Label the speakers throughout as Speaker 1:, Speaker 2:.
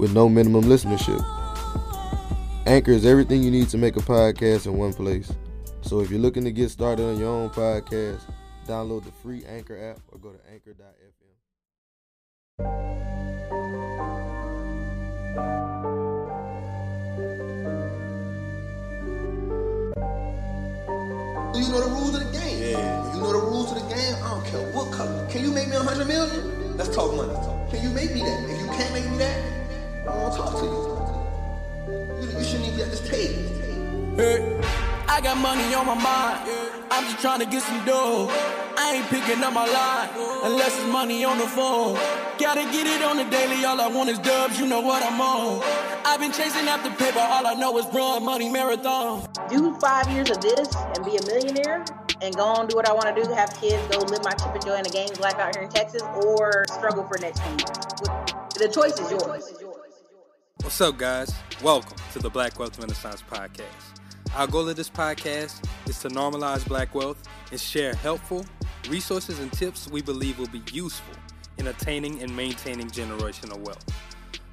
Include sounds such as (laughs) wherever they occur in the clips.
Speaker 1: with no minimum listenership. Anchor is everything you need to make a podcast in one place. So if you're looking to get started on your own podcast, download the free Anchor app or go to anchor.fm.
Speaker 2: You know the rules of the game. Yeah. You know the rules of the game. I don't care what color. Can you make me a hundred million? Let's talk money. Can you make me that? If you can't make me that, I want to talk to you. You, you shouldn't even be at this table.
Speaker 3: Hey, I got money on my mind. I'm just trying to get some dough. I ain't picking up my line unless it's money on the phone. Gotta get it on the daily. All I want is dubs. You know what I'm on. I've been chasing after paper. All I know is run money marathon.
Speaker 4: do five years of this and be a millionaire and go on do what I want to do, have kids, go live my Chip and Joanna Gaines life out here in Texas, or struggle for the next few years. The choice is yours.
Speaker 5: What's up, guys? Welcome to the Black Wealth Renaissance Podcast. Our goal of this podcast is to normalize black wealth and share helpful resources and tips we believe will be useful in attaining and maintaining generational wealth.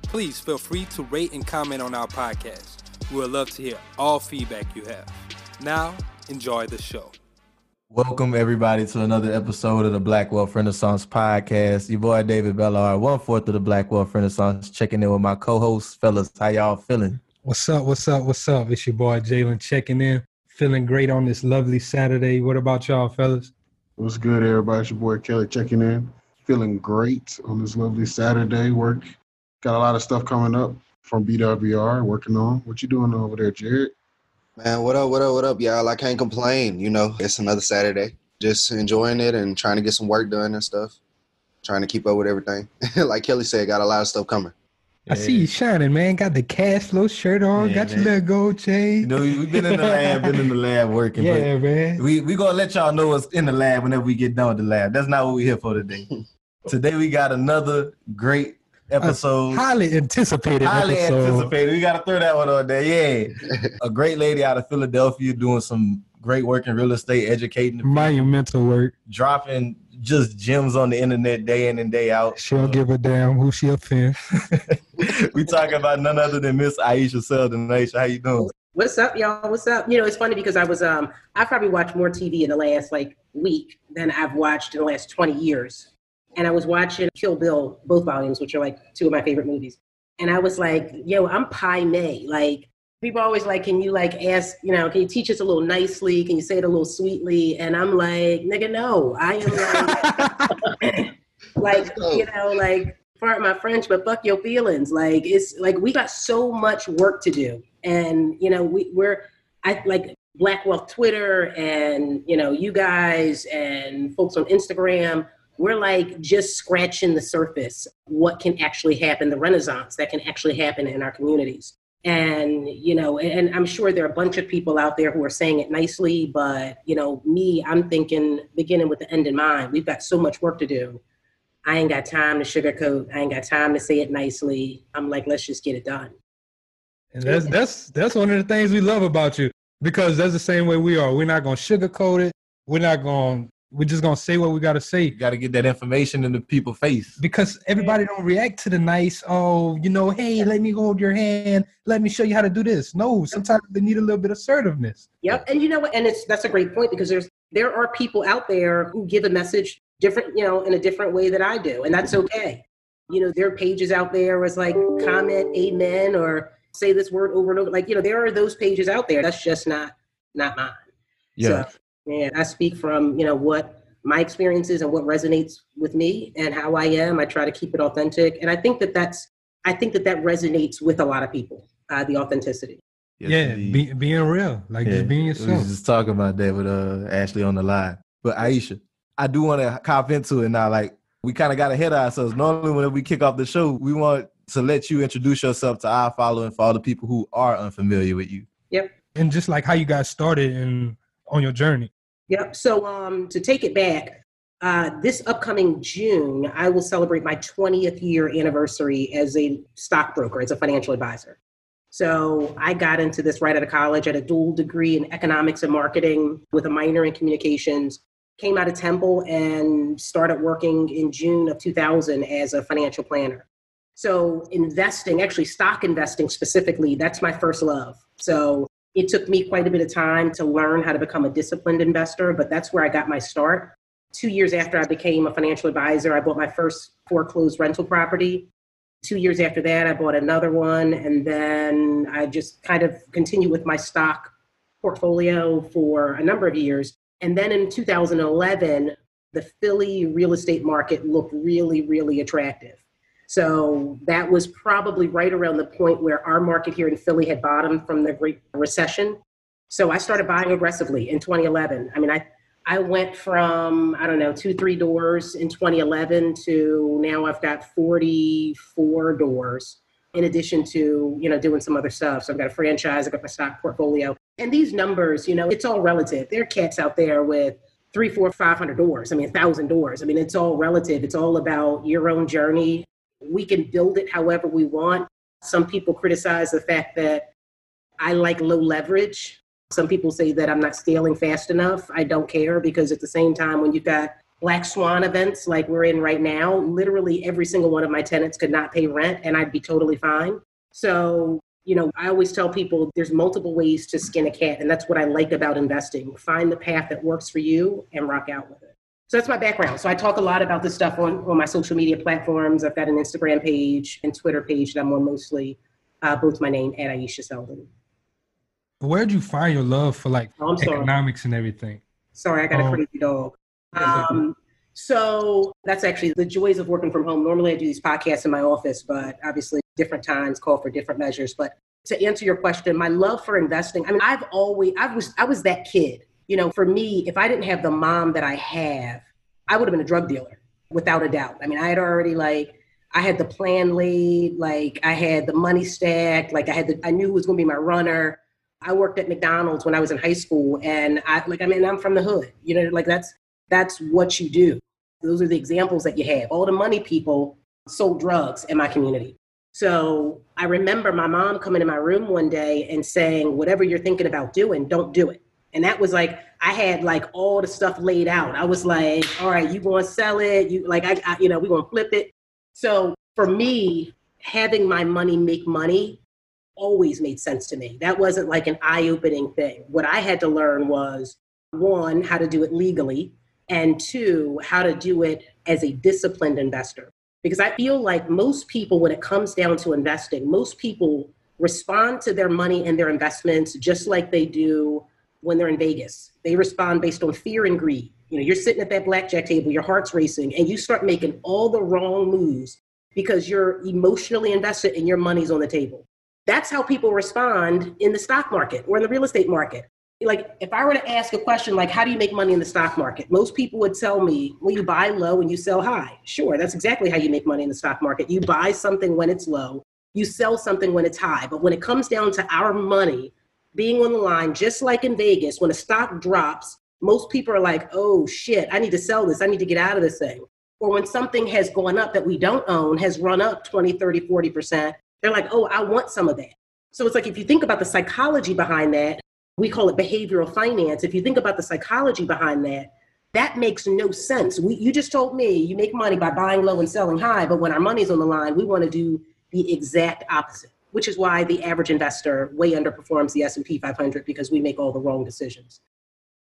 Speaker 5: Please feel free to rate and comment on our podcast. We would love to hear all feedback you have. Now, enjoy the show.
Speaker 1: Welcome everybody to another episode of the Black Wealth Renaissance podcast. Your boy David Bellard, one fourth of the Black Wealth Renaissance, checking in with my co-hosts, fellas. How y'all feeling?
Speaker 6: What's up? What's up? What's up? It's your boy Jalen checking in. Feeling great on this lovely Saturday. What about y'all, fellas?
Speaker 7: What's good, everybody? It's your boy Kelly checking in. Feeling great on this lovely Saturday. Work got a lot of stuff coming up from BWR. Working on. What you doing over there, Jared?
Speaker 2: Man, what up, what up, what up, y'all? I can't complain. You know, it's another Saturday. Just enjoying it and trying to get some work done and stuff. Trying to keep up with everything. (laughs) like Kelly said, got a lot of stuff coming.
Speaker 6: I see you shining, man. Got the cash flow shirt on.
Speaker 1: Yeah,
Speaker 6: got your
Speaker 1: man.
Speaker 6: little gold chain.
Speaker 1: You know, we- we've been in the lab, been in the lab working.
Speaker 6: yeah,
Speaker 1: but
Speaker 6: man.
Speaker 1: we we gonna let y'all know what's in the lab whenever we get done with the lab. That's not what we're here for today. (laughs) today we got another great episode.
Speaker 6: Highly anticipated
Speaker 1: highly
Speaker 6: episode.
Speaker 1: anticipated. We gotta throw that one on there. Yeah, (laughs) a great lady out of Philadelphia doing some great work in real estate, educating, the people,
Speaker 6: Monumental work.
Speaker 1: dropping just gems on the internet day in and day out.
Speaker 6: She don't give a damn who she offend. (laughs)
Speaker 1: we talking about none other than Miss Ayesha Selden. Ayesha, how you doing?
Speaker 4: What's up, y'all? What's up? You know, it's funny because I was um I probably watched more TV in the last like week than I've watched in the last 20 years. And I was watching Kill Bill, both volumes, which are like two of my favorite movies. And I was like, yo, I'm Pai Mei. Like people always like, can you like ask, you know, can you teach us a little nicely? Can you say it a little sweetly? And I'm like, nigga, no. I am like (laughs) like, you know, like pardon my French, but fuck your feelings. Like it's like we got so much work to do. And you know, we, we're I like Black Wealth Twitter and you know, you guys and folks on Instagram, we're like just scratching the surface what can actually happen, the renaissance that can actually happen in our communities. And you know, and I'm sure there are a bunch of people out there who are saying it nicely, but you know, me, I'm thinking beginning with the end in mind. We've got so much work to do. I ain't got time to sugarcoat. I ain't got time to say it nicely. I'm like, let's just get it done.
Speaker 6: And that's that's that's one of the things we love about you because that's the same way we are. We're not gonna sugarcoat it. We're not gonna. We're just gonna say what we gotta say
Speaker 1: You got to get that information in the people's face.
Speaker 6: because everybody don't react to the nice. Oh, you know, hey, let me hold your hand. Let me show you how to do this. No, sometimes they need a little bit of assertiveness.
Speaker 4: Yep. And you know what? And it's that's a great point because there's there are people out there who give a message different, you know, in a different way that I do, and that's okay. You know, there are pages out there where it's like comment amen or say this word over and over. Like, you know, there are those pages out there. That's just not not mine.
Speaker 1: Yeah.
Speaker 4: So, and I speak from, you know, what my experiences and what resonates with me and how I am. I try to keep it authentic. And I think that that's, I think that that resonates with a lot of people, uh, the authenticity.
Speaker 1: Yes,
Speaker 6: yeah, be, being real, like
Speaker 1: Yeah,
Speaker 6: just being
Speaker 1: We
Speaker 6: yourself.
Speaker 1: was just talking about that with uh, Ashley on the line. But Ayesha, I do want to cop into it now. Like we kind of got ahead of ourselves. Normally, when we kick off the show, we want to let you introduce yourself to our following for all the people who are unfamiliar with you.
Speaker 4: Yep.
Speaker 6: and just like how you got started and on your journey.
Speaker 4: Yep. So um, to take it back, uh, this upcoming June, I will celebrate my 20th year anniversary as a stockbroker, as a financial advisor. So I got into this right out of college at a dual degree in economics and marketing with a minor in communications. Came out of Temple and started working in June of 2000 as a financial planner. So investing, actually stock investing specifically, that's my first love. So it took me quite a bit of time to learn how to become a disciplined investor, but that's where I got my start. Two years after I became a financial advisor, I bought my first foreclosed rental property. Two years after that, I bought another one. And then I just kind of continued with my stock portfolio for a number of years. And then in 2011, the Philly real estate market looked really, really attractive. So that was probably right around the point where our market here in Philly had bottomed from the Great Recession. So I started buying aggressively in 2011. I mean, I I went from I don't know two three doors in 2011 to now I've got 44 doors. In addition to you know doing some other stuff, so I've got a franchise, I've got my stock portfolio, and these numbers, you know, it's all relative. There are cats out there with three, four, five hundred doors. I mean, a thousand doors. I mean, it's all relative. It's all about your own journey. We can build it however we want. Some people criticize the fact that I like low leverage. Some people say that I'm not scaling fast enough. I don't care because at the same time, when you've got black swan events like we're in right now, literally every single one of my tenants could not pay rent and I'd be totally fine. So, you know, I always tell people there's multiple ways to skin a cat. And that's what I like about investing. Find the path that works for you and rock out with it. So that's my background. So I talk a lot about this stuff on, on my social media platforms. I've got an Instagram page and Twitter page that I'm on mostly, uh, both my name and Ayesha Selden.
Speaker 6: Where'd you find your love for like
Speaker 4: Oh,
Speaker 6: economics and everything?
Speaker 4: Sorry, I got
Speaker 6: Oh.
Speaker 4: a crazy dog. Um, so that's actually the joys of working from home. Normally, I do these podcasts in my office, but obviously, different times call for different measures. But to answer your question, my love for investing. I mean, I've always, I was, I was that kid. You know, for me, if I didn't have the mom that I have, I would have been a drug dealer without a doubt. I mean, I had already like, I had the plan laid, like I had the money stacked, like I had the, I knew who was going to be my runner. I worked at McDonald's when I was in high school, and I like, I mean, I'm from the hood. You know, like that's that's what you do. Those are the examples that you have. All the money people sold drugs in my community. So I remember my mom coming in my room one day and saying, "Whatever you're thinking about doing, don't do it." And that was like I had like all the stuff laid out. I was like, "All right, you to sell it? You like I, I you know, we to flip it." So for me, having my money make money always made sense to me. That wasn't like an eye opening thing. What I had to learn was one, how to do it legally, and two, how to do it as a disciplined investor. Because I feel like most people, when it comes down to investing, most people respond to their money and their investments just like they do when they're in Vegas. They respond based on fear and greed. You know, you're sitting at that blackjack table, your heart's racing, and you start making all the wrong moves because you're emotionally invested and your money's on the table. That's how people respond in the stock market or in the real estate market. Like, if I were to ask a question like, how do you make money in the stock market? Most people would tell me, well, you buy low and you sell high. Sure, that's exactly how you make money in the stock market. You buy something when it's low, you sell something when it's high. But when it comes down to our money being on the line, just like in Vegas, when a stock drops, most people are like, oh shit, I need to sell this. I need to get out of this thing. Or when something has gone up that we don't own, has run up 20, 30, 40%, they're like, oh, I want some of that. So it's like if you think about the psychology behind that, we call it behavioral finance. If you think about the psychology behind that, that makes no sense. We, you just told me you make money by buying low and selling high, but when our money's on the line, we want to do the exact opposite, which is why the average investor way underperforms the S&P 500 because we make all the wrong decisions.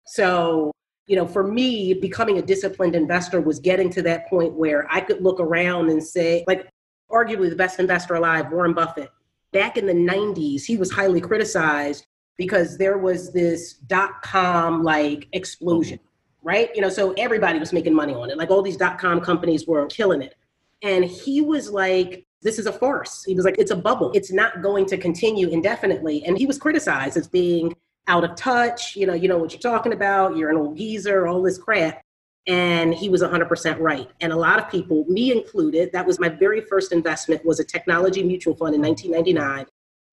Speaker 4: So, you know, for me, becoming a disciplined investor was getting to that point where I could look around and say, like, arguably the best investor alive, Warren Buffett, back in the 90s, he was highly criticized because there was this dot com like explosion, right? You know, so everybody was making money on it. Like all these dot com companies were killing it. And he was like, this is a farce. He was like, it's a bubble. It's not going to continue indefinitely. And he was criticized as being out of touch. You know, you know what you're talking about. You're an old geezer, all this crap. And he was 100% right. And a lot of people, me included, that was my very first investment was a technology mutual fund in 1999.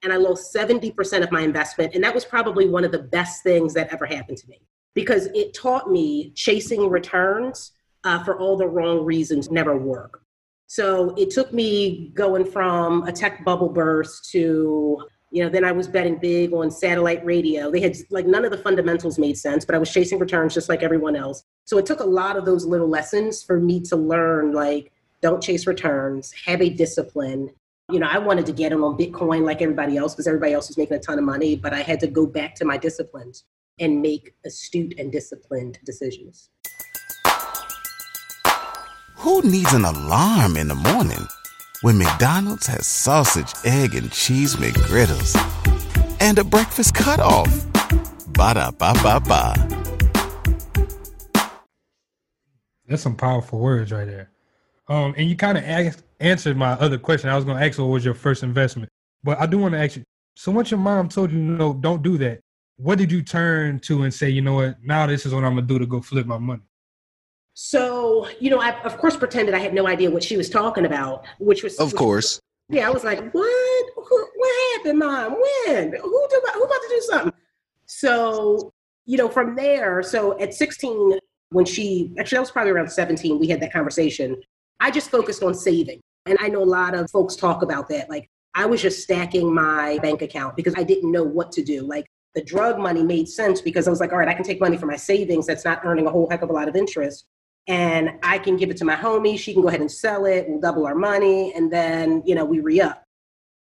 Speaker 4: And I lost 70% of my investment. And that was probably one of the best things that ever happened to me because it taught me chasing returns uh, for all the wrong reasons never work. So it took me going from a tech bubble burst to, you know, then I was betting big on satellite radio. They had like none of the fundamentals made sense, but I was chasing returns just like everyone else. So it took a lot of those little lessons for me to learn like, don't chase returns, have a discipline. You know, I wanted to get in on Bitcoin like everybody else because everybody else was making a ton of money, but I had to go back to my disciplines and make astute and disciplined decisions.
Speaker 8: Who needs an alarm in the morning when McDonald's has sausage, egg, and cheese McGriddles and a breakfast cutoff? Ba da ba ba ba.
Speaker 6: That's some powerful words right there. Um, and you kind of answered my other question. I was going to ask what was your first investment, but I do want to ask you. So once your mom told you, no, don't do that, what did you turn to and say, you know what, now this is what I'm gonna do to go flip my money?
Speaker 4: So, you know, I of course pretended I had no idea what she was talking about, which was
Speaker 1: Of course.
Speaker 4: yeah, I was like, what? what happened, mom? When? Who do who about to do something? So, you know, from there, so at 16, when she actually that was probably around 17, we had that conversation. I just focused on saving. And I know a lot of folks talk about that. Like I was just stacking my bank account because I didn't know what to do. Like the drug money made sense because I was like, all right, I can take money from my savings that's not earning a whole heck of a lot of interest. And I can give it to my homie. She can go ahead and sell it. We'll double our money. And then, you know, we re up.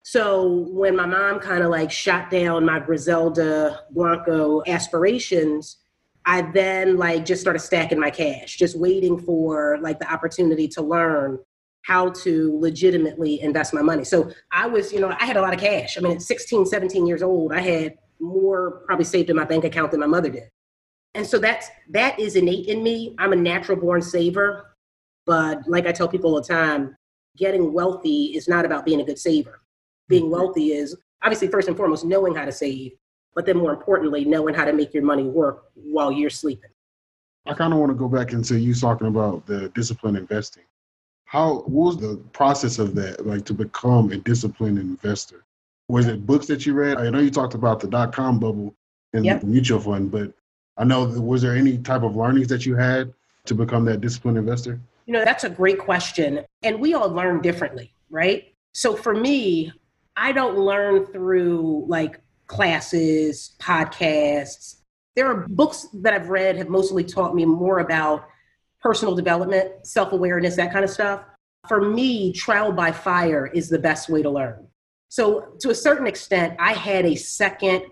Speaker 4: So when my mom kind of like shot down my Griselda Blanco aspirations, I then like just started stacking my cash, just waiting for like the opportunity to learn how to legitimately invest my money. So I was, you know, I had a lot of cash. I mean, at 16, 17 years old, I had more probably saved in my bank account than my mother did. And so that's that is innate in me. I'm a natural born saver, but like I tell people all the time, getting wealthy is not about being a good saver. Being mm-hmm. wealthy is obviously first and foremost knowing how to save, but then more importantly, knowing how to make your money work while you're sleeping.
Speaker 7: I kind of want to go back into you talking about the discipline investing. How what was the process of that, like to become a disciplined investor? was it books that you read? I know you talked about the dot com bubble and yep. the mutual fund, but I know was there any type of learnings that you had to become that disciplined investor?
Speaker 4: You know, that's a great question. And we all learn differently, right? So for me, I don't learn through like classes, podcasts. There are books that I've read have mostly taught me more about personal development, self awareness, that kind of stuff. For me, trial by fire is the best way to learn. So, to a certain extent, I had a second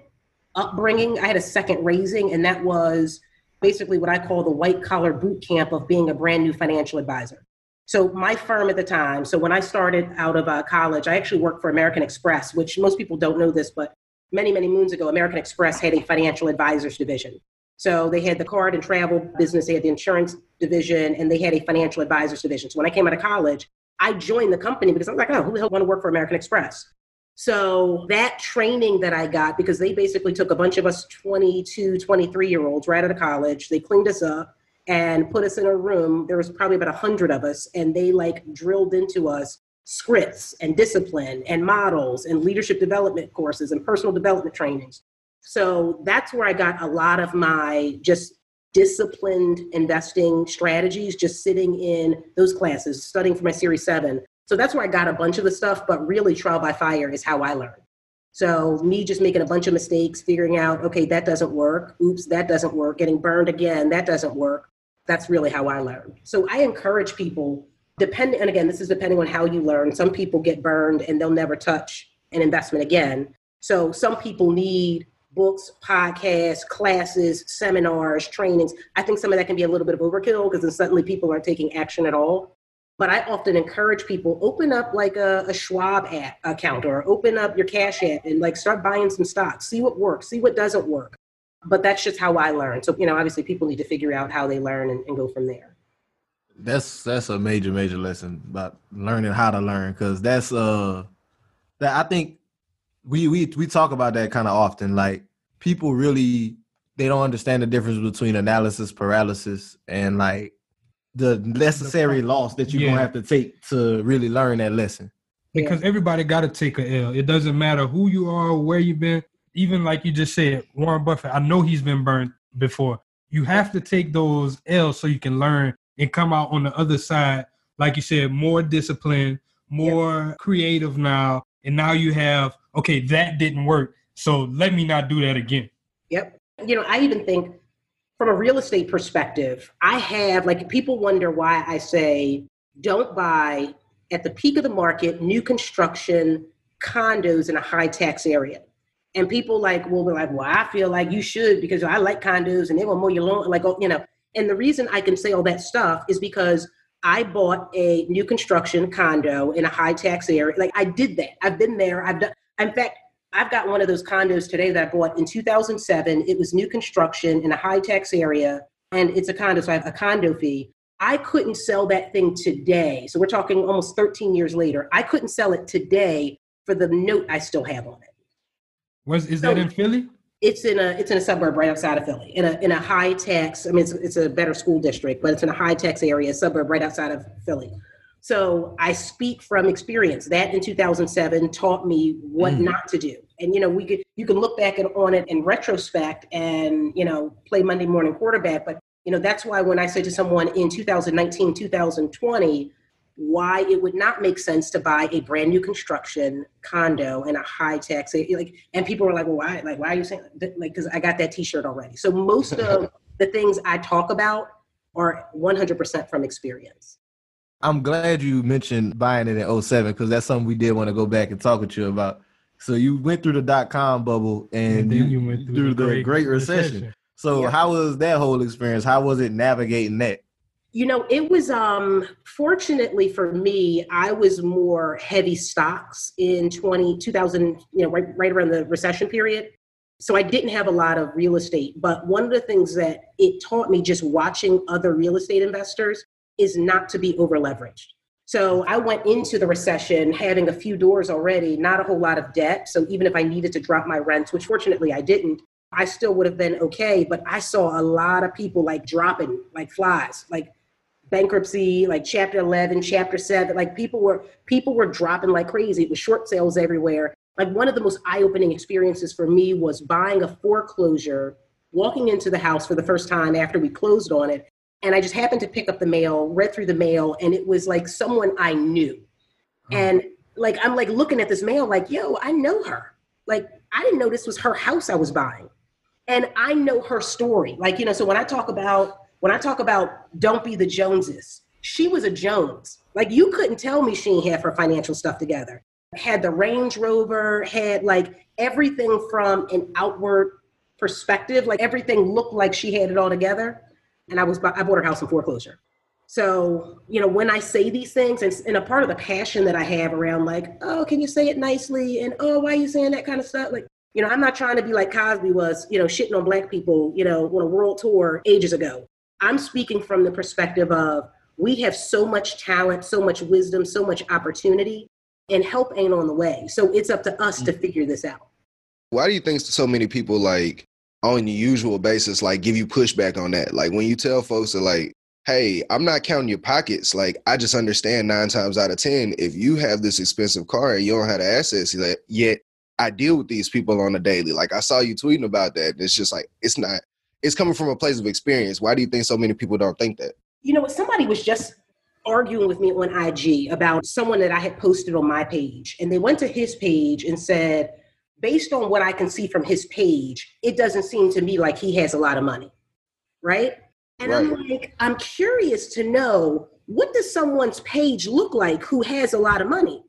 Speaker 4: upbringing, I had a second raising, and that was basically what I call the white collar boot camp of being a brand new financial advisor. So, my firm at the time, so when I started out of uh, college, I actually worked for American Express, which most people don't know this, but many, many moons ago, American Express had a financial advisors division. So they had the card and travel business, they had the insurance division, and they had a financial advisors division. So when I came out of college, I joined the company because I was like, oh, who the hell want to work for American Express? So that training that I got, because they basically took a bunch of us 22, 23 year olds right out of college, they cleaned us up and put us in a room. There was probably about a hundred of us, and they like drilled into us scripts and discipline and models and leadership development courses and personal development trainings. So that's where I got a lot of my just disciplined investing strategies, just sitting in those classes, studying for my Series 7, so that's where I got a bunch of the stuff, but really trial by fire is how I learned. So me just making a bunch of mistakes, figuring out, okay, that doesn't work. Oops, that doesn't work. Getting burned again, that doesn't work. That's really how I learned. So I encourage people, depending, and again, this is depending on how you learn. Some people get burned and they'll never touch an investment again. So some people need books, podcasts, classes, seminars, trainings. I think some of that can be a little bit of overkill because then suddenly people aren't taking action at all. But I often encourage people open up like a, a Schwab app account or open up your Cash app and like start buying some stocks. See what works, see what doesn't work. But that's just how I learn. So you know, obviously, people need to figure out how they learn and, and go from there.
Speaker 1: That's that's a major major lesson about learning how to learn because that's uh that I think we we we talk about that kind of often. Like people really they don't understand the difference between analysis paralysis and like the necessary loss that you're
Speaker 6: Yeah.
Speaker 1: gonna have to take to really learn that lesson.
Speaker 6: because everybody got to take a L. It doesn't matter who you are, where you've been. Even like you just said, Warren Buffett. I know he's been burned before. You have to take those L's so you can learn and come out on the other side, like you said, more disciplined, more creative now. And now you have okay, that didn't work, so let me not do that again.
Speaker 4: Yep. You know, I even think from a real estate perspective, I have like people wonder why I say don't buy at the peak of the market new construction condos in a high tax area. And people like will be like, well, I feel like you should because I like condos and they will mow your lawn. Like, oh, you know, and the reason I can say all that stuff is because I bought a new construction condo in a high tax area. Like I did that. I've been there. I've done. In fact, I've got one of those condos today that I bought in 2007. It was new construction in a high tax area, and it's a condo, so I have a condo fee. I couldn't sell that thing today. So we're talking almost 13 years later. I couldn't sell it today for the note I still have on it.
Speaker 6: Was is that in Philly?
Speaker 4: It's in a it's in a suburb right outside of Philly, in a in a high tax. I mean, it's, it's a better school district, but it's in a high tax area, suburb right outside of Philly. So I speak from experience. That in 2007 taught me what
Speaker 9: Mm.
Speaker 4: not to do. And you know, we could you can look back on it in retrospect and you know play Monday morning quarterback. But you know that's why when I said to someone in 2019, 2020, why it would not make sense to buy a brand new construction condo in a high tax like and people were like well why like why are you saying that? like because i got that t-shirt already so most of (laughs) the things i talk about are 100% from experience
Speaker 1: I'm glad you mentioned buying it in 07 because that's something we did want to go back and talk with you about. So you went through the dot com bubble and,
Speaker 6: And then
Speaker 1: you,
Speaker 6: you went through
Speaker 1: through
Speaker 6: the
Speaker 1: the
Speaker 6: Great
Speaker 1: Great Recession.
Speaker 6: Recession.
Speaker 1: So
Speaker 4: Yeah.
Speaker 1: how was that whole experience? How was it navigating that?
Speaker 4: you know it was um fortunately for me i was more heavy stocks in 20 2000 you know right, right around the recession period so i didn't have a lot of real estate but one of the things that it taught me just watching other real estate investors is not to be over leveraged so i went into the recession having a few doors already not a whole lot of debt. So even if i needed to drop my rents which fortunately i didn't i still would have been okay. But i saw a lot of people like dropping like flies like bankruptcy like chapter 11 chapter 7 like people were people were dropping like crazy it was short sales everywhere. Like one of the most eye-opening experiences for me was buying a foreclosure walking into the house for the first time after we closed on it and i just happened to pick up the mail read through the mail and it was like someone i knew. And like i'm like looking at this mail like yo i know her. Like i didn't know this was her house i was buying. And i know her story. Like you know so when i talk about when i talk about don't be the joneses she was a jones. Like you couldn't tell me she ain't have her financial stuff together. Had the range rover had like everything from an outward perspective. Like everything looked like she had it all together and i was I bought her house in foreclosure so, you know, when I say these things, and, and a part of the passion that I have around, like, oh, can you say it nicely? And oh, why are you saying that kind of stuff? Like, you know, I'm not trying to be like Cosby was, you know, shitting on black people, you know, on a world tour ages ago. I'm speaking from the perspective of we have so much talent, so much wisdom, so much opportunity, and help ain't on the way. So it's up to us to mm. figure this out.
Speaker 9: Why do you think so many people like on the usual basis like give you pushback on that? Like when you tell folks that like, hey, I'm not counting your pockets. Like I just understand nine times out of ten, if you have this expensive car and you don't have the assets yet, I deal with these people on a daily. Like I saw you tweeting about that. It's just like it's not. It's coming from a place of experience. Why do you think so many people don't think that?
Speaker 4: You know, somebody was just arguing with me on IG about someone that I had posted on my page, and they went to his page and said, based on what I can see from his page, it doesn't seem to me like he has a lot of money, right? And I'm like, I'm curious to know what does someone's page look like who has a lot of money?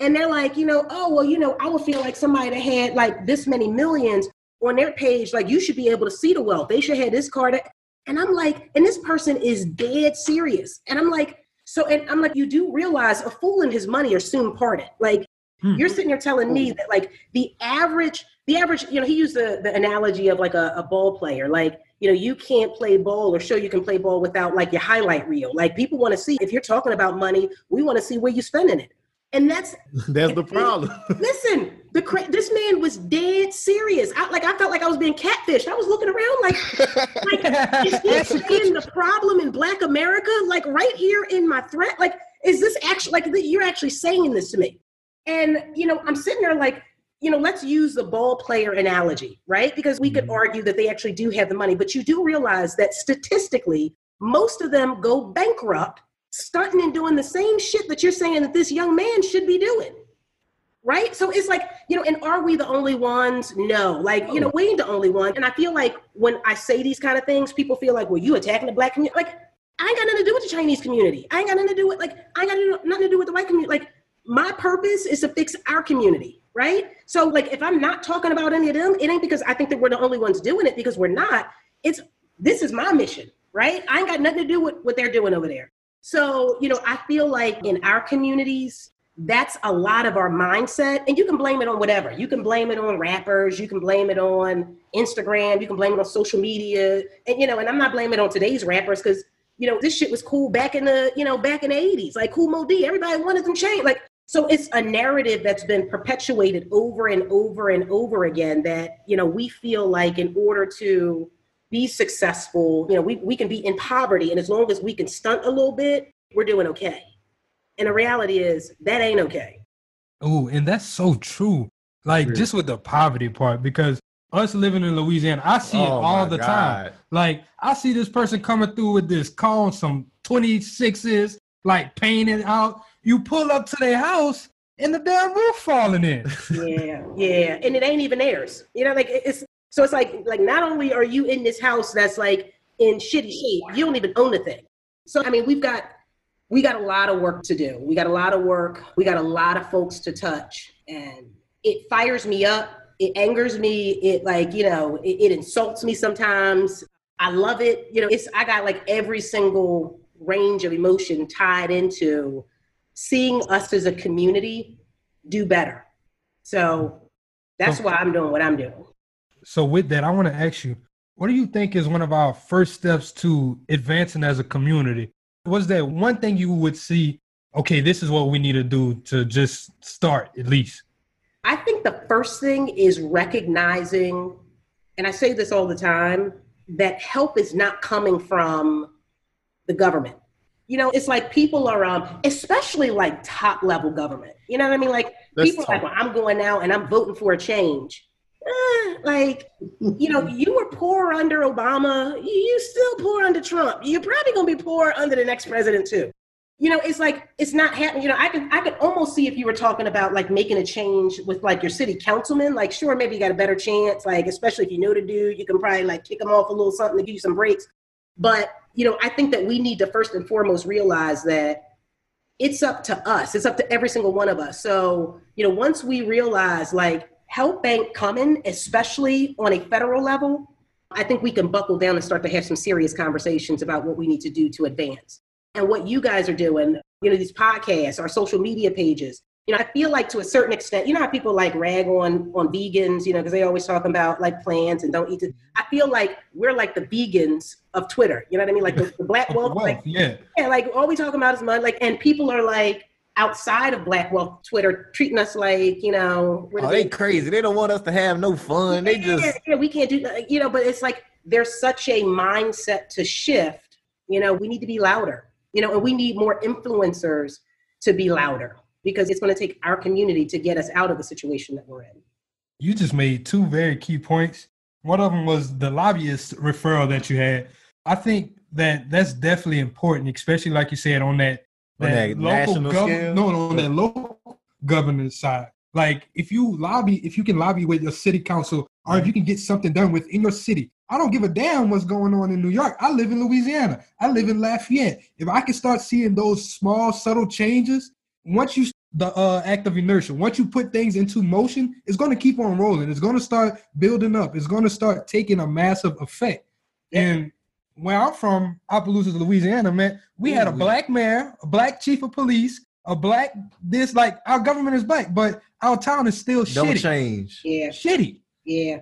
Speaker 4: And they're like, you know, oh, well, you know, I would feel like somebody that had like this many millions on their page, like you should be able to see the wealth. They should have this card. And I'm like, and this person is dead serious. And I'm like, So, and I'm like, you do realize a fool and his money are soon parted. Like, hmm. you're sitting here telling me that, like, the average, the average, you know, he used the, the analogy of like a, a ball player. Like, you know, you can't play ball or show you can play ball without like your highlight reel. Like, people want to see if you're talking about money, we want to see where you're spending it. And that's (laughs)
Speaker 10: that's the problem. (laughs)
Speaker 4: listen, the this man was dead serious. I, like I felt like I was being catfished. I was looking around like, (laughs) like is this saying the problem in Black America? Like right here in my threat? Like is this actually like you're actually saying this to me? And you know, I'm sitting there like, you know, let's use the ball player analogy, right? Because we could mm-hmm. argue that they actually do have the money, but you do realize that statistically, most of them go bankrupt stunting and doing the same shit that you're saying that this young man should be doing. Right? So it's like, you know, and are we the only ones? No. Like, you know, we ain't the only one. And I feel like when I say these kind of things, people feel like, well, you attacking the black community. Like, I ain't got nothing to do with the Chinese community. I ain't got nothing to do with like I ain't got nothing to do with the white community. Like my purpose is to fix our community, right? So like if I'm not talking about any of them, it ain't because I think that we're the only ones doing it because we're not. It's this is my mission, right? I ain't got nothing to do with what they're doing over there. So, you know, I feel like in our communities, that's a lot of our mindset. And you can blame it on whatever. You can blame it on rappers, you can blame it on Instagram, you can blame it on social media. And, you know, and I'm not blaming it on today's rappers because, you know, this shit was cool back in the, you know, back in the 80s, like Kool Moe Dee. Everybody wanted them change. Like, so it's a narrative that's been perpetuated over and over and over again that, you know, we feel like in order to be successful. You know, we, we can be in poverty, and as long as we can stunt a little bit, we're doing okay. And the reality is that ain't okay.
Speaker 6: Oh, and that's so true. Like true. just with the poverty part, because us living in Louisiana, I see oh it all the God. time. Like I see this person coming through with this car on some 26s, like painted out. You pull up to their house and the damn roof falling in. (laughs)
Speaker 4: yeah, yeah. And it ain't even theirs. You know, like it's so it's like like not only are you in this house that's like in shitty shape, you don't even own the thing. So I mean, we've got we got a lot of work to do. We got a lot of work. We got a lot of folks to touch, and it fires me up. It angers me. It like you know, it, it insults me sometimes. I love it. You know, it's I got like every single range of emotion tied into seeing us as a community do better. So that's why I'm doing what I'm doing.
Speaker 6: So with that, I want to ask you, what do you think is one of our first steps to advancing as a community? Was that one thing you would see? Okay, this is what we need to do to just start at least.
Speaker 4: I think the first thing is recognizing, and I say this all the time, that help is not coming from the government. You know, it's like people are, um, especially like top level government. You know what I mean? Like That's people are like, well, I'm going out and I'm voting for a change eh, like, you know, you were poor under Obama. You still poor under Trump. You're probably gonna be poor under the next president too. You know, it's like it's not happening. You know, I can I can almost see if you were talking about like making a change with like your city councilman. Like, sure, maybe you got a better chance. Like, especially if you know the dude, you can probably like kick him off a little something to give you some breaks. But you know, I think that we need to first and foremost realize that it's up to us. It's up to every single one of us. So, you know, once we realize like help ain't coming, especially on a federal level, I think we can buckle down and start to have some serious conversations about what we need to do to advance. And what you guys are doing, you know, these podcasts, our social media pages. You know, I feel like to a certain extent, you know how people like rag on on vegans, you know, because they always talk about like plants and don't eat it. I feel like we're like the vegans of Twitter. You know what I mean? Like the, the black (laughs) wealth, like
Speaker 6: yeah,
Speaker 4: yeah, like all we talk about is money. Like, and people are like, outside of Black Wealth Twitter treating us like, you know,
Speaker 10: oh, they crazy. They don't want us to have no fun. They just
Speaker 4: yeah, we can't do that, you know, but it's like there's such a mindset to shift. You know, we need to be louder, you know, and we need more influencers to be louder because it's going to take our community to get us out of the situation that we're in.
Speaker 6: You just made two very key points. One of them was the lobbyist referral that you had. I think that that's definitely important, especially like you said on that
Speaker 10: on that, local gov-
Speaker 6: no, no, on that local governance side. Like if you lobby, if you can lobby with your city council, or if you can get something done within your city. I don't give a damn what's going on in New York. I live in Louisiana. I live in Lafayette. If I can start seeing those small, subtle changes, once you the uh, act of inertia, once you put things into motion, it's going to keep on rolling. It's going to start building up. It's going to start taking a massive effect. And where I'm from, Opelousas, Louisiana, man, we had a black mayor, a black chief of police, a black this like our government is black, but our town is still
Speaker 10: Don't
Speaker 6: shitty.
Speaker 10: change.
Speaker 4: Yeah.
Speaker 6: Shitty.
Speaker 4: Yeah.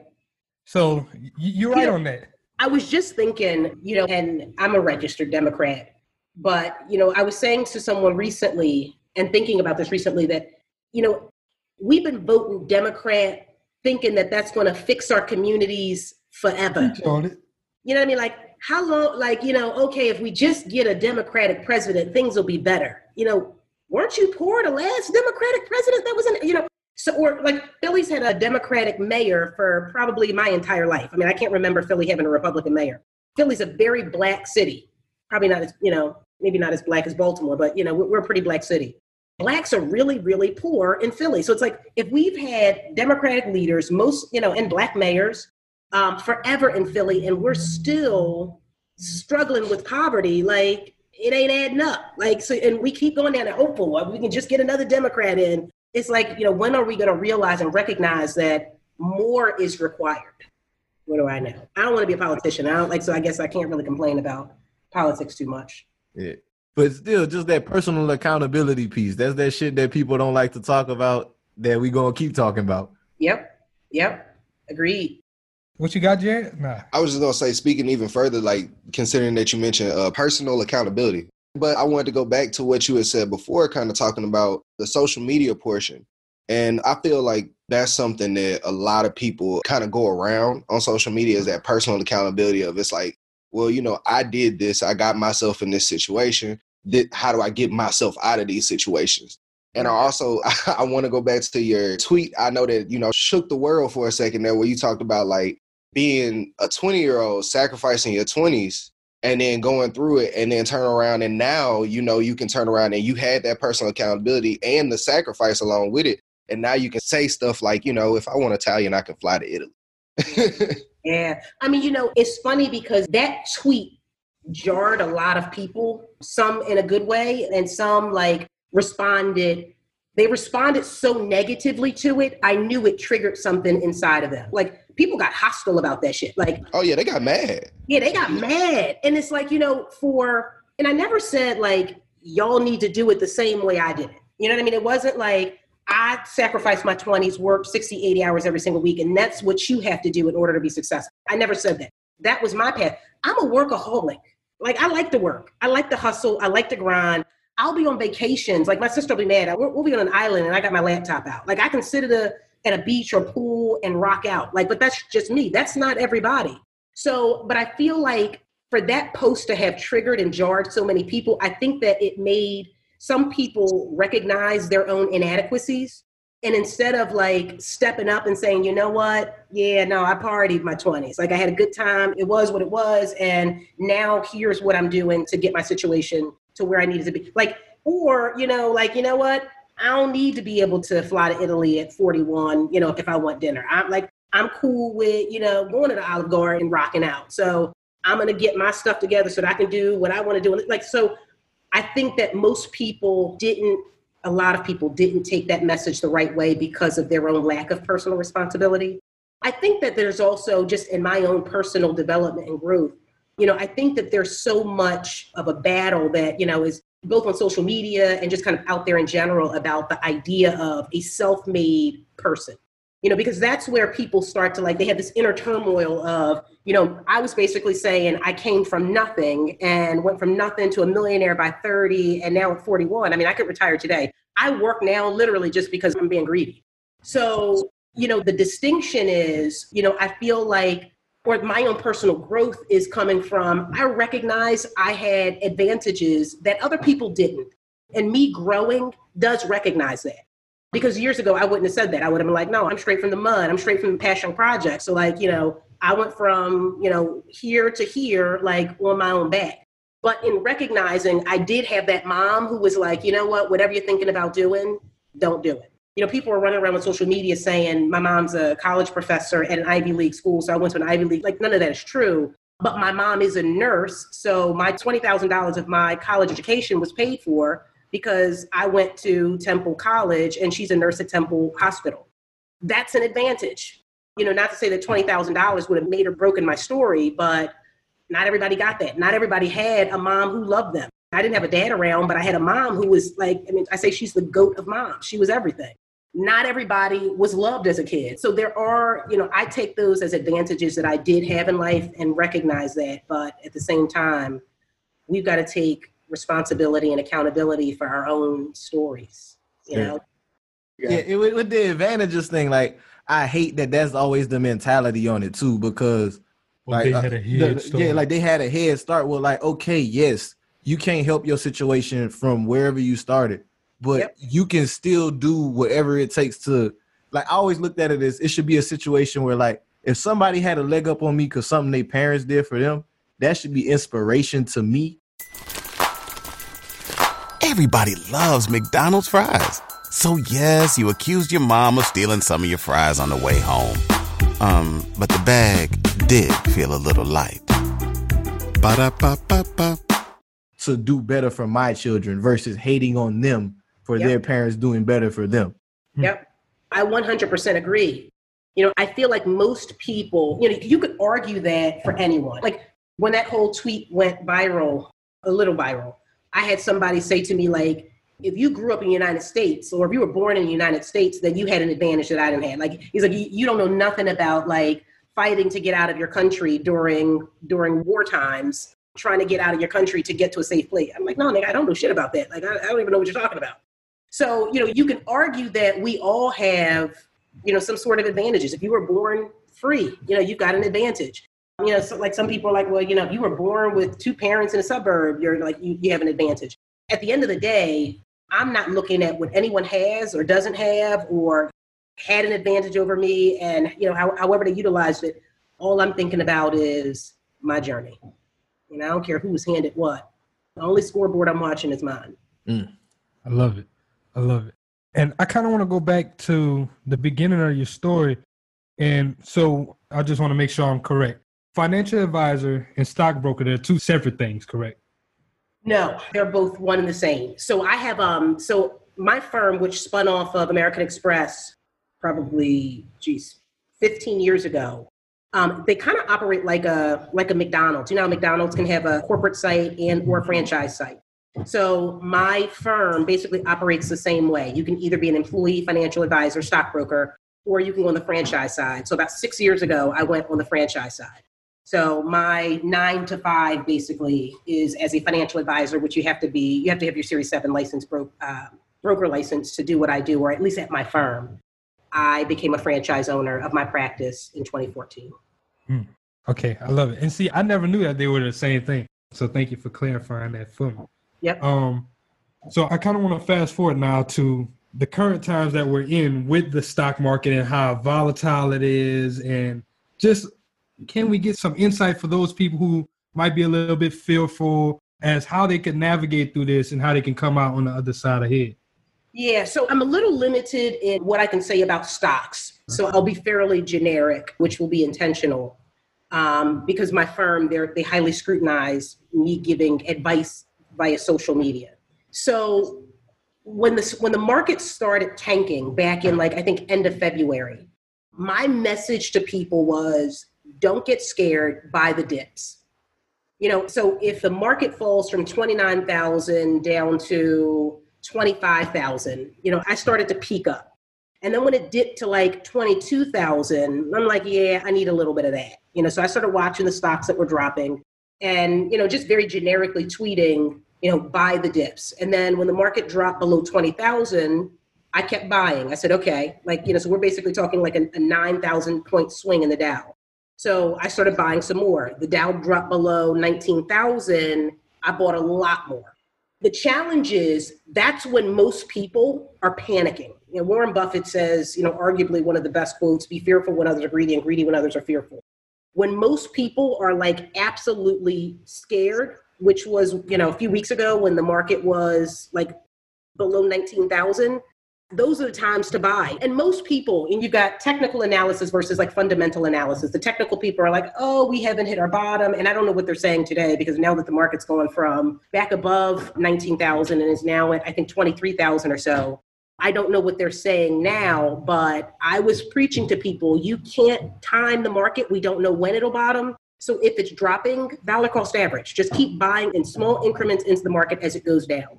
Speaker 6: So you're right
Speaker 4: You know,
Speaker 6: on that.
Speaker 4: I was just thinking, you know, and I'm a registered Democrat, but, you know, I was saying to someone recently and thinking about this recently that, you know, we've been voting Democrat thinking that that's going to fix our communities forever. You know what I mean? Like, how long, like, you know, okay, if we just get a Democratic president, things will be better. You know, weren't you poor the last Democratic president that was in, you know, so, or like Philly's had a Democratic mayor for probably my entire life. I mean, I can't remember Philly having a Republican mayor. Philly's a very black city. Probably not as, you know, maybe not as black as Baltimore, but, you know, we're, a pretty black city. Blacks are really, really poor in Philly. So it's like if we've had Democratic leaders, most, you know, and black mayors um, forever in Philly, and we're still struggling with poverty, like it ain't adding up. Like, so, and we keep going down and hopeful we can just get another Democrat in. It's like, you know, when are we going to realize and recognize that more is required? What do I know? I don't want to be a politician. I don't like, so I guess I can't really complain about politics too much.
Speaker 10: Yeah. But still, just that personal accountability piece. That's that shit that people don't like to talk about that we gonna keep talking about.
Speaker 4: Yep. Yep. Agreed.
Speaker 6: What you got, Jared? Nah.
Speaker 9: I was just gonna say, speaking even further, like considering that you mentioned uh, personal accountability, but I wanted to go back to what you had said before, kind of talking about the social media portion, and I feel like that's something that a lot of people kind of go around on social media is that personal accountability of it's like, well, you know, I did this, I got myself in this situation. How do I get myself out of these situations? And I mm-hmm. also (laughs) I want to go back to your tweet. I know that you know shook the world for a second there, where you talked about like being a 20 year old sacrificing your 20s and then going through it and then turn around and now you know you can turn around and you had that personal accountability and the sacrifice along with it and now you can say stuff like you know if i want italian i can fly to italy (laughs)
Speaker 4: Yeah. I mean, you know, it's funny because that tweet jarred a lot of people, some in a good way, and some like responded. They responded so negatively to it, I knew it triggered something inside of them. Like people got hostile about that shit. Like,
Speaker 9: oh yeah they got mad
Speaker 4: yeah, they got mad. And it's like, you know, for, and I never said like, y'all need to do it the same way I did it. You know what I mean? It wasn't like, I sacrificed my 20s, worked 60, 80 hours every single week, and that's what you have to do in order to be successful. I never said that. That was my path. I'm a workaholic. Like, I like to work, I like to hustle, I like to grind. I'll be on vacations. Like, my sister will be mad. We'll, we'll be on an island, and I got my laptop out. Like, I can sit at a, at a beach or pool and rock out. Like, but that's just me. That's not everybody. So, but I feel like for that post to have triggered and jarred so many people, I think that it made some people recognize their own inadequacies. And instead of like stepping up and saying, you know what, yeah, no, I partied my 20s. Like I had a good time. It was what it was. And now here's what I'm doing to get my situation to where I needed to be. Like, or, you know, like, you know what? I don't need to be able to fly to Italy at 41, you know, if I want dinner. I'm like, I'm cool with, you know, going to the Olive Garden and rocking out. So I'm gonna get my stuff together so that I can do what I want to do. Like so, I think that most people didn't. A lot of people didn't take that message the right way because of their own lack of personal responsibility. I think that there's also just in my own personal development and growth. You know, I think that there's so much of a battle that you know is both on social media and just kind of out there in general about the idea of a self-made person you know, because that's where people start to like, they have this inner turmoil of, you know, I was basically saying I came from nothing and went from nothing to a millionaire by 30 and now at 41. I mean, I could retire today. I work now literally just because I'm being greedy. So, you know, the distinction is, you know, I feel like, or my own personal growth is coming from, I recognize I had advantages that other people didn't. And me growing does recognize that because years ago I wouldn't have said that. I would have been like, no, I'm straight from the mud. I'm straight from the passion project. So like, you know, I went from, you know, here to here, like on my own back. But in recognizing I did have that mom who was like, you know what, whatever you're thinking about doing, don't do it. You know, people are running around on social media saying my mom's a college professor at an Ivy League school, so I went to an Ivy League. Like none of that is true. But my mom is a nurse, so my twenty thousand dollars of my college education was paid for because I went to Temple College and she's a nurse at Temple Hospital. That's an advantage. You know, not to say that $20,000 would have made or broken my story, but Not everybody got that. Not everybody had a mom who loved them. I didn't have a dad around, but I had a mom who was like, I mean, I say she's the goat of moms. She was everything. Not everybody was loved as a kid. So there are, you know, I take those as advantages that I did have in life and recognize that. But at the same time, we've got to take responsibility and accountability for our own stories, you know?
Speaker 10: Yeah, it, with with the advantages thing, like I hate that that's always the mentality on it too, because
Speaker 6: Well,
Speaker 10: like
Speaker 6: they
Speaker 10: uh,
Speaker 6: had a
Speaker 10: the-
Speaker 6: head
Speaker 10: yeah, like they had a head start with like, okay, yes, you can't help your situation from wherever you started, but you can still do whatever it takes to. Like I always looked at it as it should be a situation where like if somebody had a leg up on me because something their parents did for them, that should be inspiration to me.
Speaker 8: Everybody loves McDonald's fries. So yes, you accused your mom of stealing some of your fries on the way home. Um, but the bag did feel a little light. Ba-da-ba-ba-ba.
Speaker 10: To do better for my children versus hating on them for
Speaker 4: Yep.
Speaker 10: their parents doing better for them.
Speaker 4: Yep. I 100% agree. You know, I feel like most people, you know, you could argue that for anyone. Like when that whole tweet went viral, a little viral, I had somebody say to me, like, if you grew up in the United States or if you were born in the United States, then you had an advantage that I didn't have. Like, he's like, you, don't know nothing about like fighting to get out of your country during during war times, trying to get out of your country to get to a safe place. I'm like, no, nigga, I don't know shit about that. Like, I, I don't even know what you're talking about. So, you know, you can argue that we all have, you know, some sort of advantages. If you were born free, you know, you've got an advantage. You know, so like some people are like, well, you know, if you were born with two parents in a suburb, you're like, you, you have an advantage. At the end of the day, I'm not looking at what anyone has or doesn't have or had an advantage over me and, you know, how, however they utilized it. All I'm thinking about is my journey. You know, I don't care who's handed what. The only scoreboard I'm watching is mine. Mm.
Speaker 6: I love it. I love it. And I kind of want to go back to the beginning of your story. And so I just want to make sure I'm correct. Financial advisor and stockbroker, they're two separate things, correct?
Speaker 4: No, they're both one and the same. So I have um so my firm which spun off of American Express probably geez 15 years ago. Um, they kind of operate like a like a McDonald's. You know, McDonald's can have a corporate site and or a franchise site. So my firm basically operates the same way. You can either be an employee, financial advisor, stockbroker, or you can go on the franchise side. So about six years ago, I went on the franchise side. So my nine to five basically is as a financial advisor, which you have to be, you have to have your Series Seven license, bro- uh, broker license to do what I do, or at least at my firm. I became a franchise owner of my practice in 2014.
Speaker 6: Okay, I love it. And see, I never knew that they were the same thing. So thank you for clarifying that for me.
Speaker 4: Yep.
Speaker 6: Um, so I kind of want to fast forward now to the current times that we're in with the stock market and how volatile it is, and just can we get some insight for those people who might be a little bit fearful as how they can navigate through this and how they can come out on the other side ahead?
Speaker 4: Yeah, so I'm a little limited in what I can say about stocks. So I'll be fairly generic, which will be intentional, um, because my firm they highly scrutinize me giving advice via social media. So when the when the market started tanking back in like I think end of February, my message to people was don't get scared by the dips. You know, so if the market falls from 29,000 down to 25,000, you know, I started to peak up. And then when it dipped to like 22,000, I'm like, yeah, I need a little bit of that. You know, so I started watching the stocks that were dropping and, you know, just very generically tweeting, you know, buy the dips. And then when the market dropped below 20,000, I kept buying. I said, okay, like, you know, so we're basically talking like a, a 9,000 point swing in the Dow. So I started buying some more. The Dow dropped below 19,000. I bought a lot more. The challenge is that's when most people are panicking. You know, Warren Buffett says, you know, arguably one of the best quotes be fearful when others are greedy and greedy when others are fearful. When most people are like absolutely scared, which was, you know, a few weeks ago when the market was like below 19,000, those are the times to buy. And most people, and you've got technical analysis versus like fundamental analysis. The technical people are like, oh, we haven't hit our bottom. And I don't know what they're saying today because now that the market's going from back above 19,000 and is now at, I think, 23,000 or so. I don't know what they're saying now, but I was preaching to people you can't time the market. We don't know when it'll bottom. So if it's dropping, dollar cost average. Just keep buying in small increments into the market as it goes down.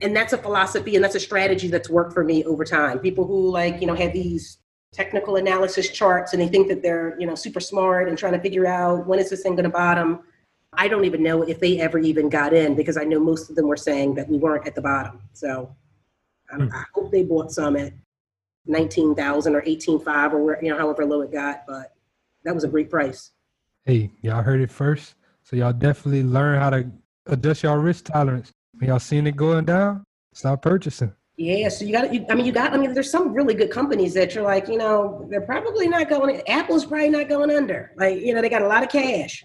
Speaker 4: And that's a philosophy and that's a strategy that's worked for me over time. People who like, you know, have these technical analysis charts and they think that they're, you know, super smart and trying to figure out when is this thing going to bottom. I don't even know if they ever even got in because I know most of them were saying that we weren't at the bottom. So I,
Speaker 6: Hmm.
Speaker 4: I hope they bought some at 19,000 or 18.5 or where, you know, however low it got, but that was a great price.
Speaker 6: Hey, y'all heard it first. So y'all definitely learn how to adjust y'all risk tolerance. When y'all seeing it going down, stop purchasing.
Speaker 4: Yeah, so you got I mean, you got, I mean, there's some really good companies that you're like, you know, they're probably not going, Apple's probably not going under. Like, you know, they got a lot of cash.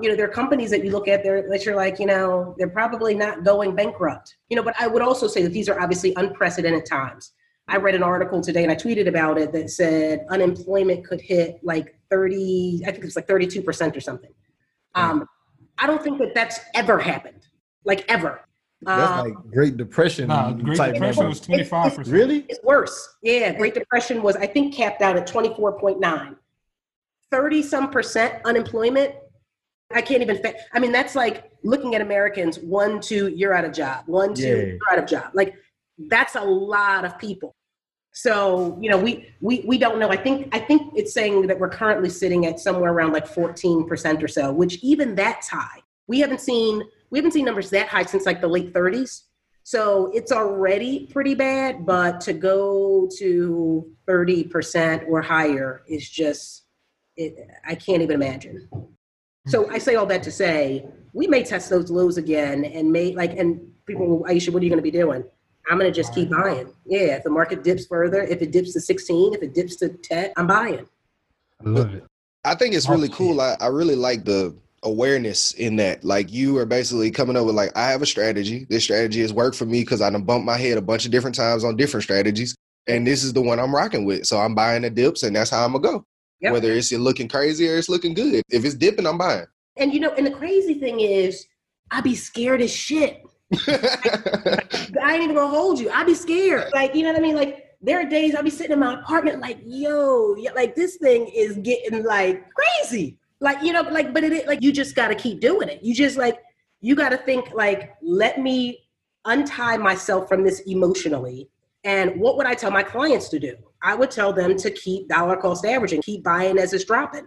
Speaker 4: You know, there are companies that you look at there that you're like, you know, they're probably not going bankrupt. You know, but I would also say that these are obviously unprecedented times. I read an article today and I tweeted about it that said unemployment could hit like 30, I think it's like 32% or something. Um, I don't think that that's ever happened, like ever.
Speaker 10: That's
Speaker 4: Um,
Speaker 10: like Great Depression
Speaker 6: Nah, Great
Speaker 10: type
Speaker 6: Depression
Speaker 10: number.
Speaker 6: was twenty five percent.
Speaker 10: Really?
Speaker 4: It's worse. Yeah, Great Depression was, I think, capped out at 24.9. 30 some percent unemployment. I can't even, fa- I mean, that's like looking at Americans one, two, you're out of job, one, two,
Speaker 10: Yeah.
Speaker 4: you're out of job. Like, that's a lot of people. So, you know, we, we, we don't know. I think, I think it's saying that we're currently sitting at somewhere around like 14% or so, which even that's high. We haven't seen, we haven't seen numbers that high since like the late 30s. So it's already pretty bad, but to go to 30% or higher is just, it, I can't even imagine. So I say all that to say, we may test those lows again and may like, and people, Ayesha, what are you going to be doing? I'm going to just keep buying. Yeah, if the market dips further, if it dips to 16, if it dips to 10, I'm buying.
Speaker 6: I love it.
Speaker 9: I think it's really cool. I, I really like the awareness in that. Like you are basically coming up with like, I have a strategy. This strategy has worked for me because I done bumped my head a bunch of different times on different strategies. And this is the one I'm rocking with. So I'm buying the dips and that's how I'm gonna go.
Speaker 4: Yep.
Speaker 9: Whether it's looking crazy or it's looking good. If it's dipping, I'm buying.
Speaker 4: And you know, and the crazy thing is, I be scared as shit. (laughs) I ain't even gonna hold you. I be scared. Like, you know what I mean? Like, there are days I'll be sitting in my apartment, like, yo, like this thing is getting like crazy. Like, you know, like, but it like you just gotta keep doing it. You just like you gotta think like, let me untie myself from this emotionally. And what would I tell my clients to do? I would tell them to keep dollar cost averaging, keep buying as it's dropping.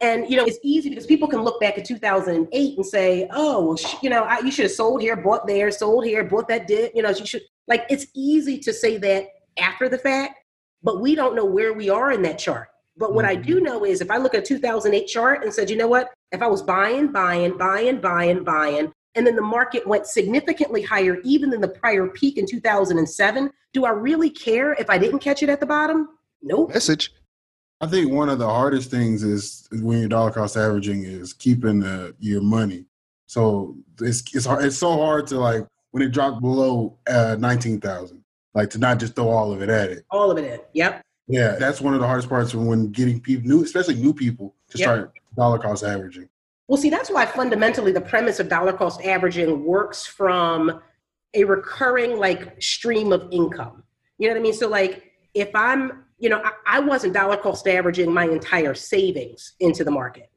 Speaker 4: And you know, it's easy because people can look back at 2008 and say, "Oh, well, sh- you know, I, you should have sold here, bought there, sold here, bought that dip." You know, you should like. It's easy to say that after the fact, but we don't know where we are in that chart. But what I do know is, if I look at a 2008 chart and said, "You know what? If I was buying, buying, buying, buying, buying," and then the market went significantly higher, even than the prior peak in 2007, do I really care if I didn't catch it at the bottom? Nope.
Speaker 9: Message.
Speaker 7: I think one of the hardest things is when you're dollar cost averaging is keeping the, your money. So it's it's hard, it's so hard to like when it dropped below uh, nineteen thousand, like to not just throw all of it at it.
Speaker 4: All of it in. Yep.
Speaker 7: Yeah, that's one of the hardest parts when, getting people new, especially new people, to
Speaker 4: Yep.
Speaker 7: start dollar cost averaging.
Speaker 4: Well, see, that's why fundamentally the premise of dollar cost averaging works from a recurring like stream of income. You know what I mean? So, like, if I'm, you know, I, I wasn't dollar cost averaging my entire savings into the market.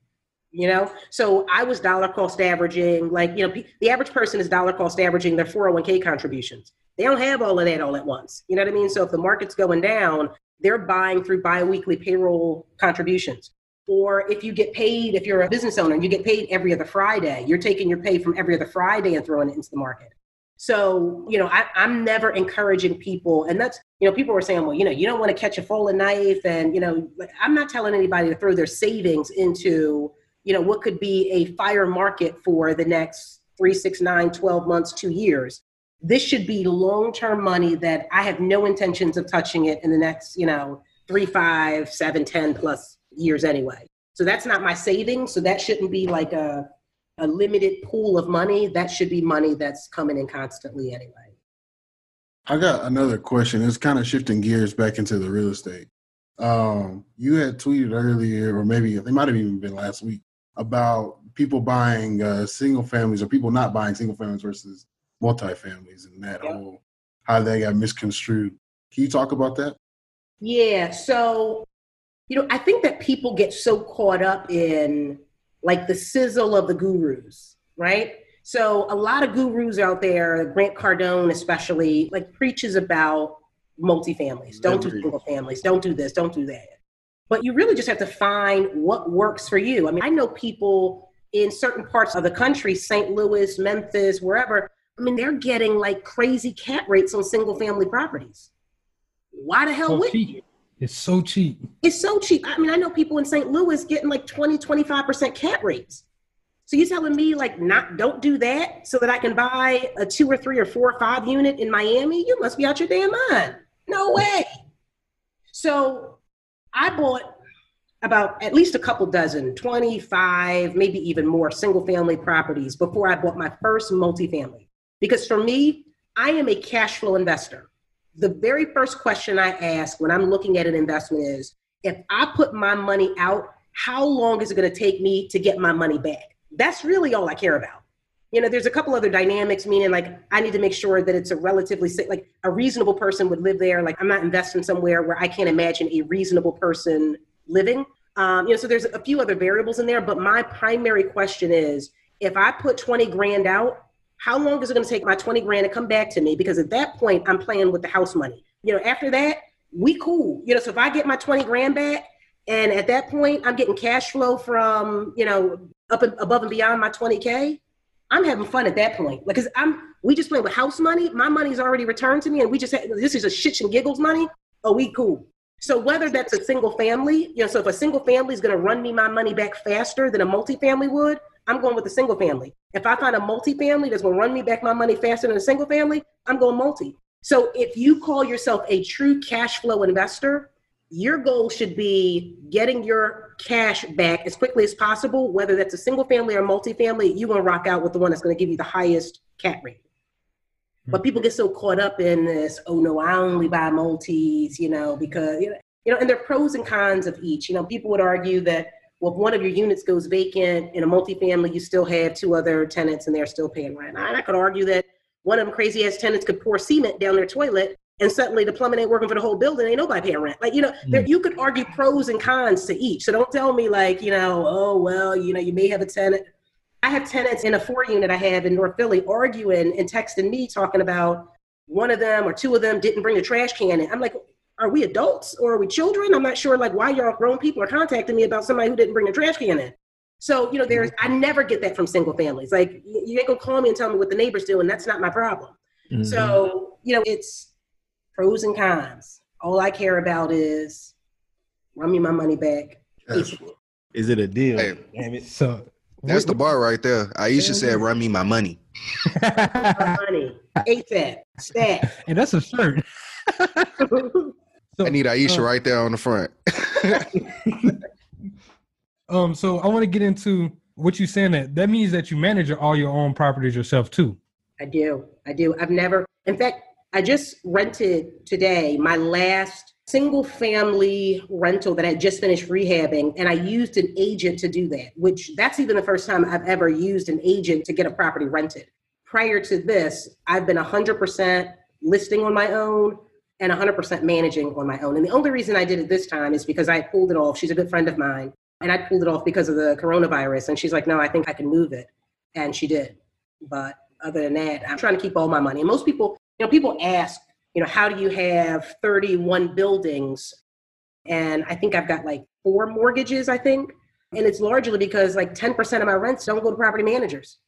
Speaker 4: You know, so I was dollar cost averaging, like, you know, the average person is dollar cost averaging their 401k contributions. They don't have all of that all at once. You know what I mean? So if the market's going down, they're buying through biweekly payroll contributions. Or if you get paid, if you're a business owner and you get paid every other Friday, you're taking your pay from every other Friday and throwing it into the market. So, you know, I, I'm never encouraging people, and that's, you know, people were saying, well, you know, you don't want to catch a falling knife. And, you know, I'm not telling anybody to throw their savings into, you know, what could be a fire market for the next three, six, nine, 12 months, two years. This should be long term money that I have no intentions of touching it in the next, you know, three, five, seven, ten plus years anyway. So that's not my savings. So that shouldn't be like a, a limited pool of money. That should be money that's coming in constantly anyway.
Speaker 7: I got another question. It's kind of shifting gears back into the real estate. Um, you had tweeted earlier, or maybe it might have even been last week, about people buying uh, single families or people not buying single families versus multifamilies and that whole how they got misconstrued. Can you talk about that?
Speaker 4: Yeah. So, you know, I think that people get so caught up in like the sizzle of the gurus, right? So a lot of gurus out there, Grant Cardone especially, like preaches about multifamilies. Don't do single families. Don't do this. Don't do that. But you really just have to find what works for you. I mean, I know people in certain parts of the country, St. Louis, Memphis, wherever, I mean, they're getting like crazy cap rates on single family properties. Why the hell
Speaker 6: So
Speaker 4: would you?
Speaker 6: It's so cheap.
Speaker 4: It's so cheap. I mean, I know people in St. Louis getting like 20, 25% cap rates. So you telling me like not don't do that so that I can buy a two or three or four or five unit in Miami? You must be out your damn mind. No way. So I bought about at least a couple dozen, 25, maybe even more single family properties before I bought my first multifamily. Because for me, I am a cash flow investor. The very first question I ask when I'm looking at an investment is if I put my money out, how long is it going to take me to get my money back? That's really all I care about. You know, there's a couple other dynamics, meaning like I need to make sure that it's a relatively like a reasonable person would live there. Like I'm not investing somewhere where I can't imagine a reasonable person living. Um, you know, so there's a few other variables in there, but my primary question is if I put 20 grand out, how long is it going to take my 20 grand to come back to me? Because at that point, I'm playing with the house money. You know, after that, we cool. You know, so if I get my 20 grand back, and at that point, I'm getting cash flow from, you know, up and above and beyond my 20K, I'm having fun at that point. Because I'm, we just playing with house money. My money's already returned to me, and we just, this is a shits and giggles money. Oh, we cool. So whether that's a single family, you know, so if a single family is going to run me my money back faster than a multifamily would, I'm going with the single family. If I find a multifamily that's going to run me back my money faster than a single family, I'm going multi. So if you call yourself a true cash flow investor, your goal should be getting your cash back as quickly as possible, whether that's a single family or multifamily, you're going to rock out with the one that's going to give you the highest cap rate. But hmm. people get so caught up in this, oh no, I only buy multis, you know, because, you know, and there are pros and cons of each. You know, people would argue that, well, if one of your units goes vacant in a multifamily, you still have two other tenants and they're still paying rent. And I could argue that one of them crazy ass tenants could pour cement down their toilet and suddenly the plumbing ain't working for the whole building. Ain't nobody paying rent. Like, you know, hmm. there, you could argue pros and cons to each. So don't tell me like, you know, oh, well, you know, you may have a tenant. I have tenants in a four unit I have in North Philly arguing and texting me talking about one of them or two of them didn't bring a trash can in. I'm like, are we adults or are we children? I'm not sure like why y'all grown people are contacting me about somebody who didn't bring a trash can in. So, you know, there's I never get that from single families. Like you you ain't gonna call me and tell me what the neighbors do, and that's not my problem.
Speaker 10: Mm-hmm.
Speaker 4: So, you know, it's pros and cons. All I care about is run me my money back.
Speaker 10: Is it a deal?
Speaker 9: Hey,
Speaker 10: Damn it.
Speaker 6: So
Speaker 9: That's the bar right there. Ayesha said, "Run me my money."
Speaker 4: My money. (laughs) ASAP. Stat.
Speaker 6: and that's a shirt. (laughs)
Speaker 9: I need Ayesha
Speaker 6: uh,
Speaker 9: right there on the front. (laughs)
Speaker 6: Um, so I want to get into what you saying that that means that you manage all your own properties yourself too.
Speaker 4: I do. I do. I've never, in fact, I just rented today my last single family rental that I just finished rehabbing, and I used an agent to do that, which that's even the first time I've ever used an agent to get a property rented. Prior to this, I've been 100% listing on my own and 100% managing on my own. And the only reason I did it this time is because I pulled it off. She's a good friend of mine, and I pulled it off because of the coronavirus. And she's like, no, I think I can move it. And she did. But other than that, I'm trying to keep all my money. And most people, you know, people ask, you know, how do you have 31 buildings? And I think I've got like four mortgages, I think. And it's largely because like 10% of my rents don't go to property managers.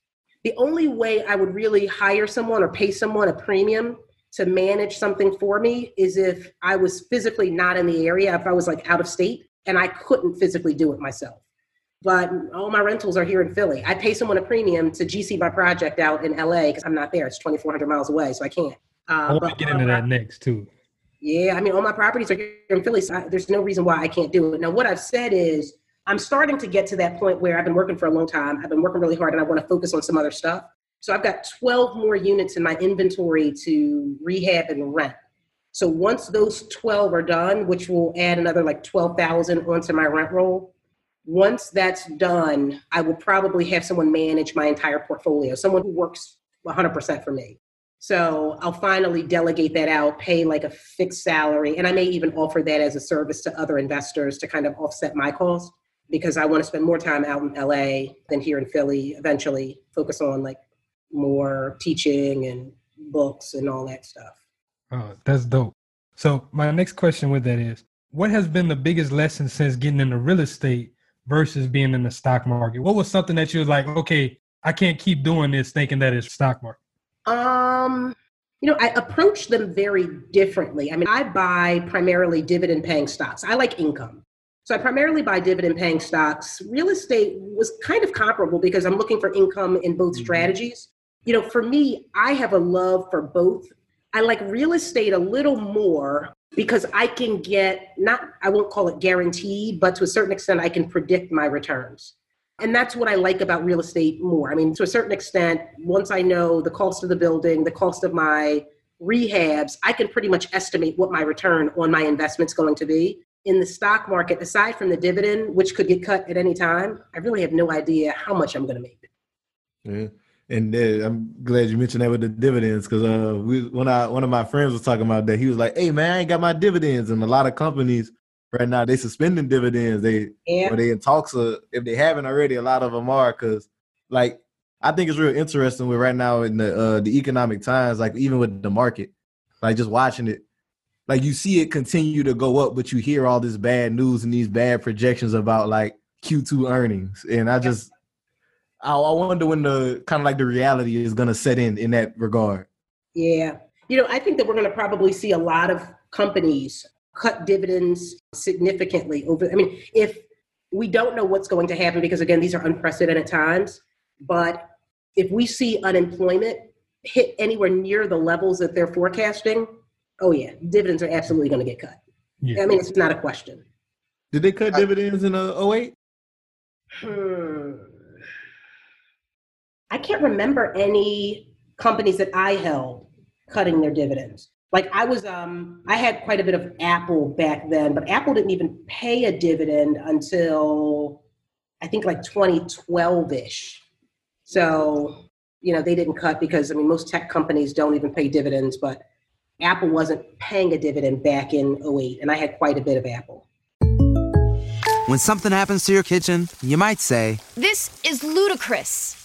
Speaker 4: The only way I would really hire someone or pay someone a premium to manage something for me is if I was physically not in the area, if I was like out of state and I couldn't physically do it myself. But all my rentals are here in Philly. I pay someone a premium to GC my project out in LA because I'm not there. It's 2,400 miles away, so I can't.
Speaker 6: I
Speaker 4: Uh,
Speaker 6: want to get into that next too.
Speaker 4: yeah, I mean, all my properties are here in Philly, so I, there's no reason why I can't do it. Now, what I've said is I'm starting to get to that point where I've been working for a long time. I've been working really hard and I want to focus on some other stuff. So I've got 12 more units in my inventory to rehab and rent. So once those 12 are done, which will add another like 12,000 onto my rent roll, once that's done, I will probably have someone manage my entire portfolio, someone who works 100% for me. So I'll finally delegate that out, pay like a fixed salary, and I may even offer that as a service to other investors to kind of offset my cost. because I want to spend more time out in LA than here in Philly. Eventually, focus on like more teaching and books and all that stuff.
Speaker 6: Oh, that's dope. So my next question with that is, what has been the biggest lesson since getting into real estate versus being in the stock market? What was something that you was like, okay, I can't keep doing this thinking that it's stock market?
Speaker 4: Um, you know, I approach them very differently. I mean, I buy primarily dividend paying stocks. I like income. So I primarily buy dividend paying stocks. Real estate was kind of comparable because I'm looking for income in both mm-hmm. strategies. You know, for me, I have a love for both. I like real estate a little more because I can get not I won't call it guaranteed, but to a certain extent I can predict my returns. And that's what I like about real estate more. I mean, to a certain extent, once I know the cost of the building, the cost of my rehabs, I can pretty much estimate what my return on my investment's going to be. In the stock market, aside from the dividend, which could get cut at any time, I really have no idea how much I'm going to make.
Speaker 10: Yeah. And uh, I'm glad you mentioned that with the dividends because uh, we when I one of my friends was talking about that, he was like, "Hey man, I ain't got my dividends," and a lot of companies right now they suspending dividends. They yeah. or they in talks of if they haven't already, a lot of them are because like I think it's real interesting with right now in the uh, the economic times, like even with the market, like just watching it, like you see it continue to go up, but you hear all this bad news and these bad projections about like Q2 earnings, and I just I, I wonder when the kind of like the reality is going to set in in that regard.
Speaker 4: Yeah, you know, I think that we're going to probably see a lot of companies cut dividends significantly over. I mean, if we don't know what's going to happen because again, these are unprecedented times, but if we see unemployment hit anywhere near the levels that they're forecasting, oh yeah, dividends are absolutely going to get cut. Yeah. I mean, it's not a question.
Speaker 10: Did they cut dividends in uh, 08?
Speaker 4: Hmm. I can't remember any companies that I held cutting their dividends. Like I was, um, I had quite a bit of Apple back then, but Apple didn't even pay a dividend until I think like 2012 ish. So, you know, they didn't cut because, I mean, most tech companies don't even pay dividends, but Apple wasn't paying a dividend back in 08, and I had quite a bit of Apple.
Speaker 11: When something happens to your kitchen, you might say,
Speaker 12: This is ludicrous.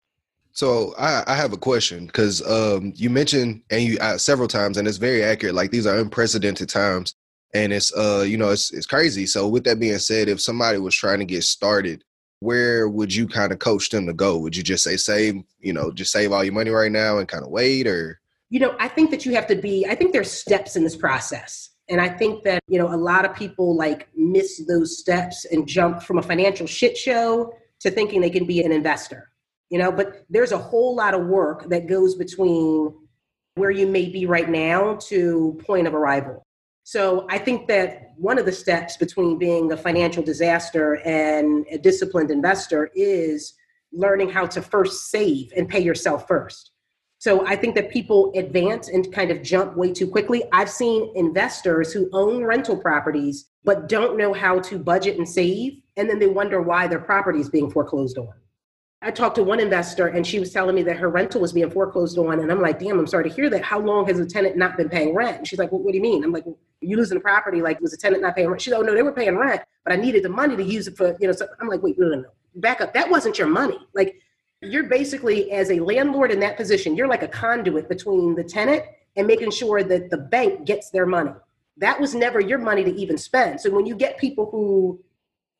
Speaker 9: So I, I have a question because um, you mentioned and you uh, several times, and it's very accurate. Like these are unprecedented times, and it's uh you know it's it's crazy. So with that being said, if somebody was trying to get started, where would you kind of coach them to go? Would you just say save you know just save all your money right now and kind of wait, or
Speaker 4: you know I think that you have to be. I think there's steps in this process. And I think that, you know, a lot of people like miss those steps and jump from a financial shit show to thinking they can be an investor you know but there's a whole lot of work that goes between where you may be right now to point of arrival. So i think that one of the steps between being a financial disaster and a disciplined investor is learning how to first save and pay yourself first. So i think that people advance and kind of jump way too quickly. I've seen investors who own rental properties but don't know how to budget and save and then they wonder why their property is being foreclosed on I talked to one investor and she was telling me that her rental was being foreclosed on. And I'm like, damn, I'm sorry to hear that. How long has the tenant not been paying rent? And she's like, well, what do you mean? I'm like, you losing the property? Like, was the tenant not paying rent? She's like, oh, no, they were paying rent, but I needed the money to use it for, you know, so I'm like, wait, no, no, no. Back up. That wasn't your money. Like, you're basically, as a landlord in that position, you're like a conduit between the tenant and making sure that the bank gets their money. That was never your money to even spend. So when you get people who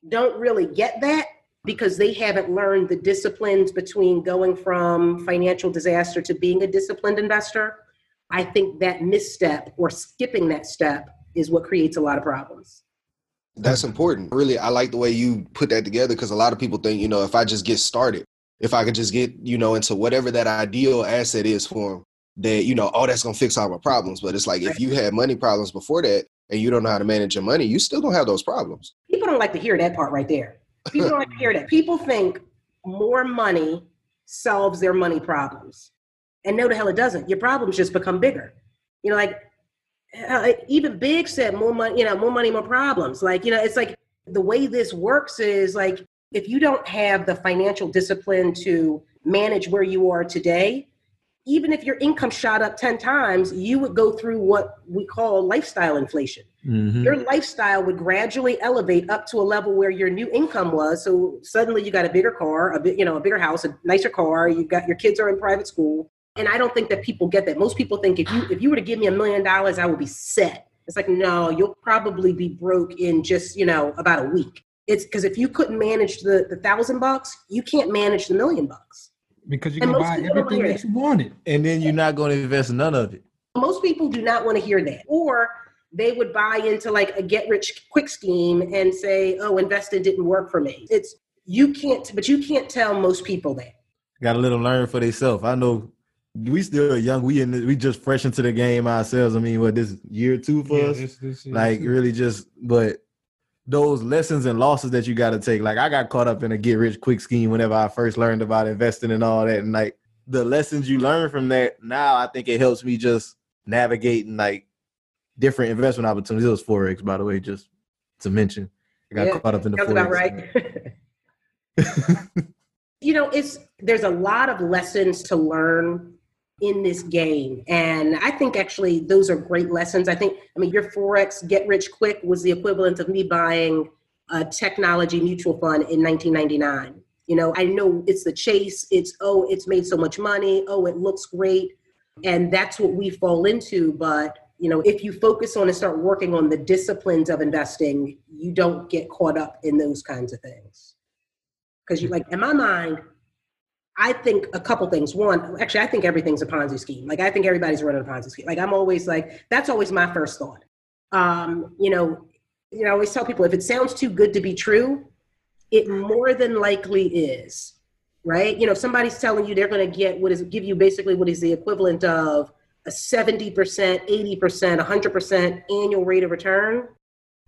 Speaker 4: don't really get that, because they haven't learned the disciplines between going from financial disaster to being a disciplined investor. I think that misstep or skipping that step is what creates a lot of problems.
Speaker 9: That's important. Really, I like the way you put that together because a lot of people think, you know, if I just get started, if I could just get, you know, into whatever that ideal asset is for them, that, you know, oh, that's going to fix all my problems. But it's like if you had money problems before that and you don't know how to manage your money, you still don't have those problems.
Speaker 4: People don't like to hear that part right there. People don't hear that. People think more money solves their money problems. And no, the hell it doesn't. Your problems just become bigger. You know, like uh, even Big said, more money, you know, more money, more problems. Like, you know, it's like the way this works is like if you don't have the financial discipline to manage where you are today, even if your income shot up 10 times, you would go through what we call lifestyle inflation. Mm-hmm. Your lifestyle would gradually elevate up to a level where your new income was. So suddenly you got a bigger car, a bit, you know, a bigger house, a nicer car, you got your kids are in private school. And I don't think that people get that. Most people think if you if you were to give me a million dollars, I would be set. It's like, no, you'll probably be broke in just, you know, about a week. It's because if you couldn't manage the, the thousand bucks, you can't manage the million bucks
Speaker 6: because you can buy everything that you wanted.
Speaker 10: And then you're not going to invest none of it.
Speaker 4: Most people do not want to hear that. Or they would buy into like a get rich quick scheme and say, oh, investing didn't work for me. It's you can't, but you can't tell most people that.
Speaker 10: Got to let them learn for themselves. I know we still young. We in the, we just fresh into the game ourselves. I mean, what this year two for yeah, us? This, this like really just, but those lessons and losses that you got to take. Like I got caught up in a get rich quick scheme whenever I first learned about investing and all that. And like the lessons you learn from that now, I think it helps me just navigating like different investment opportunities. It was forex, by the way, just to mention. I got yeah, caught up in the forex. About right. (laughs)
Speaker 4: you know, it's there's a lot of lessons to learn in this game. And I think actually those are great lessons. I think, I mean, your Forex get rich quick was the equivalent of me buying a technology mutual fund in 1999. You know, I know it's the chase, it's, oh, it's made so much money, oh, it looks great. And that's what we fall into. But, you know, if you focus on and start working on the disciplines of investing, you don't get caught up in those kinds of things. Because you like, in my mind, I think a couple things. One, actually, I think everything's a Ponzi scheme. Like I think everybody's running a Ponzi scheme. Like I'm always like, that's always my first thought. Um, you know, you know, I always tell people if it sounds too good to be true, it more than likely is. Right? You know, if somebody's telling you they're going to get what is give you basically what is the equivalent of a 70%, 80%, 100% annual rate of return.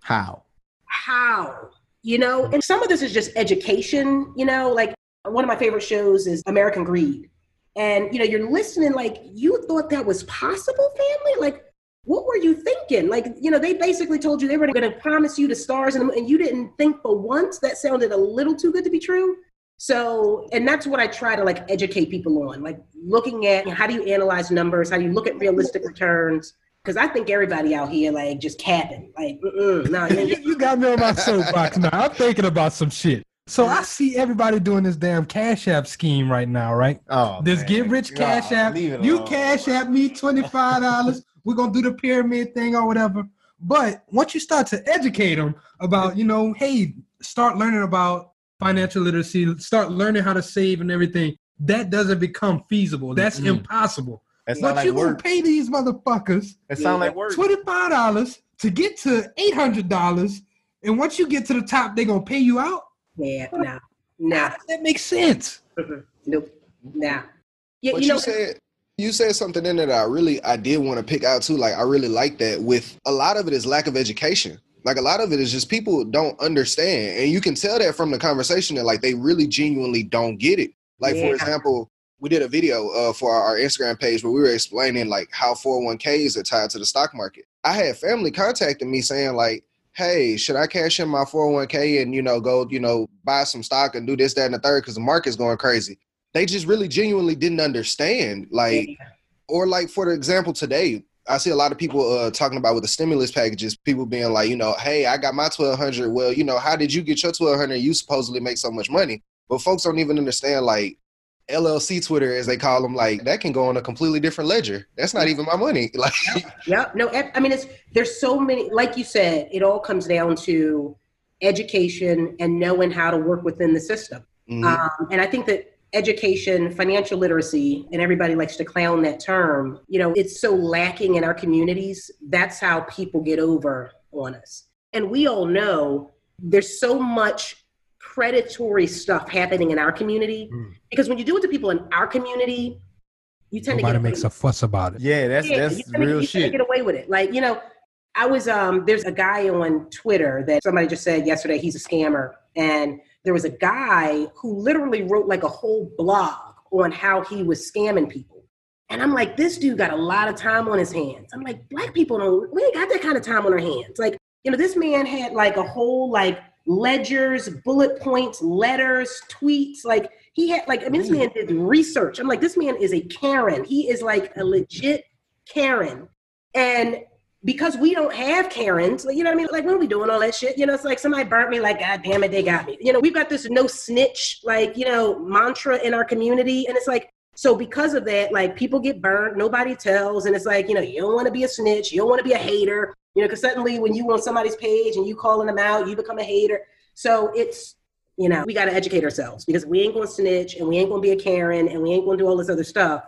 Speaker 10: How?
Speaker 4: How? You know, and some of this is just education, you know, like one of my favorite shows is American Greed. And you know, you're listening like you thought that was possible, family? Like, what were you thinking? Like, you know, they basically told you they were going to promise you the stars, and, and you didn't think for once that sounded a little too good to be true. So, and that's what I try to like educate people on, like looking at how do you analyze numbers, how do you look at realistic returns. Because I think everybody out here like just capping, like, no. Nah, (laughs)
Speaker 6: you, you got me on my soapbox now. I'm thinking about some shit. So I see everybody doing this damn Cash App scheme right now, right? Oh, this man. get rich Cash oh, App. You Cash App me twenty five dollars. (laughs) We're gonna do the pyramid thing or whatever. But once you start to educate them about, you know, hey, start learning about financial literacy, start learning how to save and everything. That doesn't become feasible. That's mm-hmm. impossible. That but like you work. gonna pay these motherfuckers.
Speaker 10: It sound like work.
Speaker 6: Twenty five dollars to get to eight hundred dollars, and once you get to the top, they're gonna pay you out.
Speaker 4: Yeah, no, no.
Speaker 6: That makes sense.
Speaker 4: Mm-hmm. Nope, nah.
Speaker 9: Yeah, but you, know, you said you said something in there that I really I did want to pick out too. Like I really like that. With a lot of it is lack of education. Like a lot of it is just people don't understand, and you can tell that from the conversation that like they really genuinely don't get it. Like yeah. for example, we did a video uh, for our Instagram page where we were explaining like how 401ks are tied to the stock market. I had family contacting me saying like, hey, should I cash in my 401k and, you know, go, you know, buy some stock and do this, that, and the third because the market's going crazy. They just really genuinely didn't understand. Like, yeah. or like for the example today, I see a lot of people uh, talking about with the stimulus packages, people being like, you know, hey, I got my 1200. Well, you know, how did you get your 1200? You supposedly make so much money. But folks don't even understand, like, LLC Twitter, as they call them, like that can go on a completely different ledger. That's not even my money. (laughs) Like,
Speaker 4: yeah, no, I mean, it's there's so many. Like you said, it all comes down to education and knowing how to work within the system. Mm-hmm. Um, and I think that education, financial literacy, and everybody likes to clown that term. You know, it's so lacking in our communities. That's how people get over on us. And we all know there's so much predatory stuff happening in our community mm. because when you do it to people in our community you tend
Speaker 6: Nobody
Speaker 4: to get
Speaker 6: makes a fuss about it
Speaker 10: yeah that's yeah, that's
Speaker 4: real
Speaker 10: to, you
Speaker 4: shit get away with it like you know i was um there's a guy on twitter that somebody just said yesterday he's a scammer and there was a guy who literally wrote like a whole blog on how he was scamming people And I'm like, this dude got a lot of time on his hands. I'm like, black people don't, we ain't got that kind of time on our hands. Like, you know, this man had like a whole like ledgers, bullet points, letters, tweets. Like he had like, I mean, this man did research. I'm like, this man is a Karen. He is like a legit Karen. And because we don't have Karens, like, you know what I mean? Like, what are we doing all that shit? You know, it's like somebody burnt me, like, God damn it, they got me. You know, we've got this no snitch, like, you know, mantra in our community. And it's like, so because of that, like people get burnt, nobody tells, and it's like, you know, you don't want to be a snitch, you don't want to be a hater, you know, because suddenly when you on somebody's page and you calling them out, you become a hater. So it's, you know, we got to educate ourselves because we ain't going to snitch and we ain't going to be a Karen and we ain't going to do all this other stuff.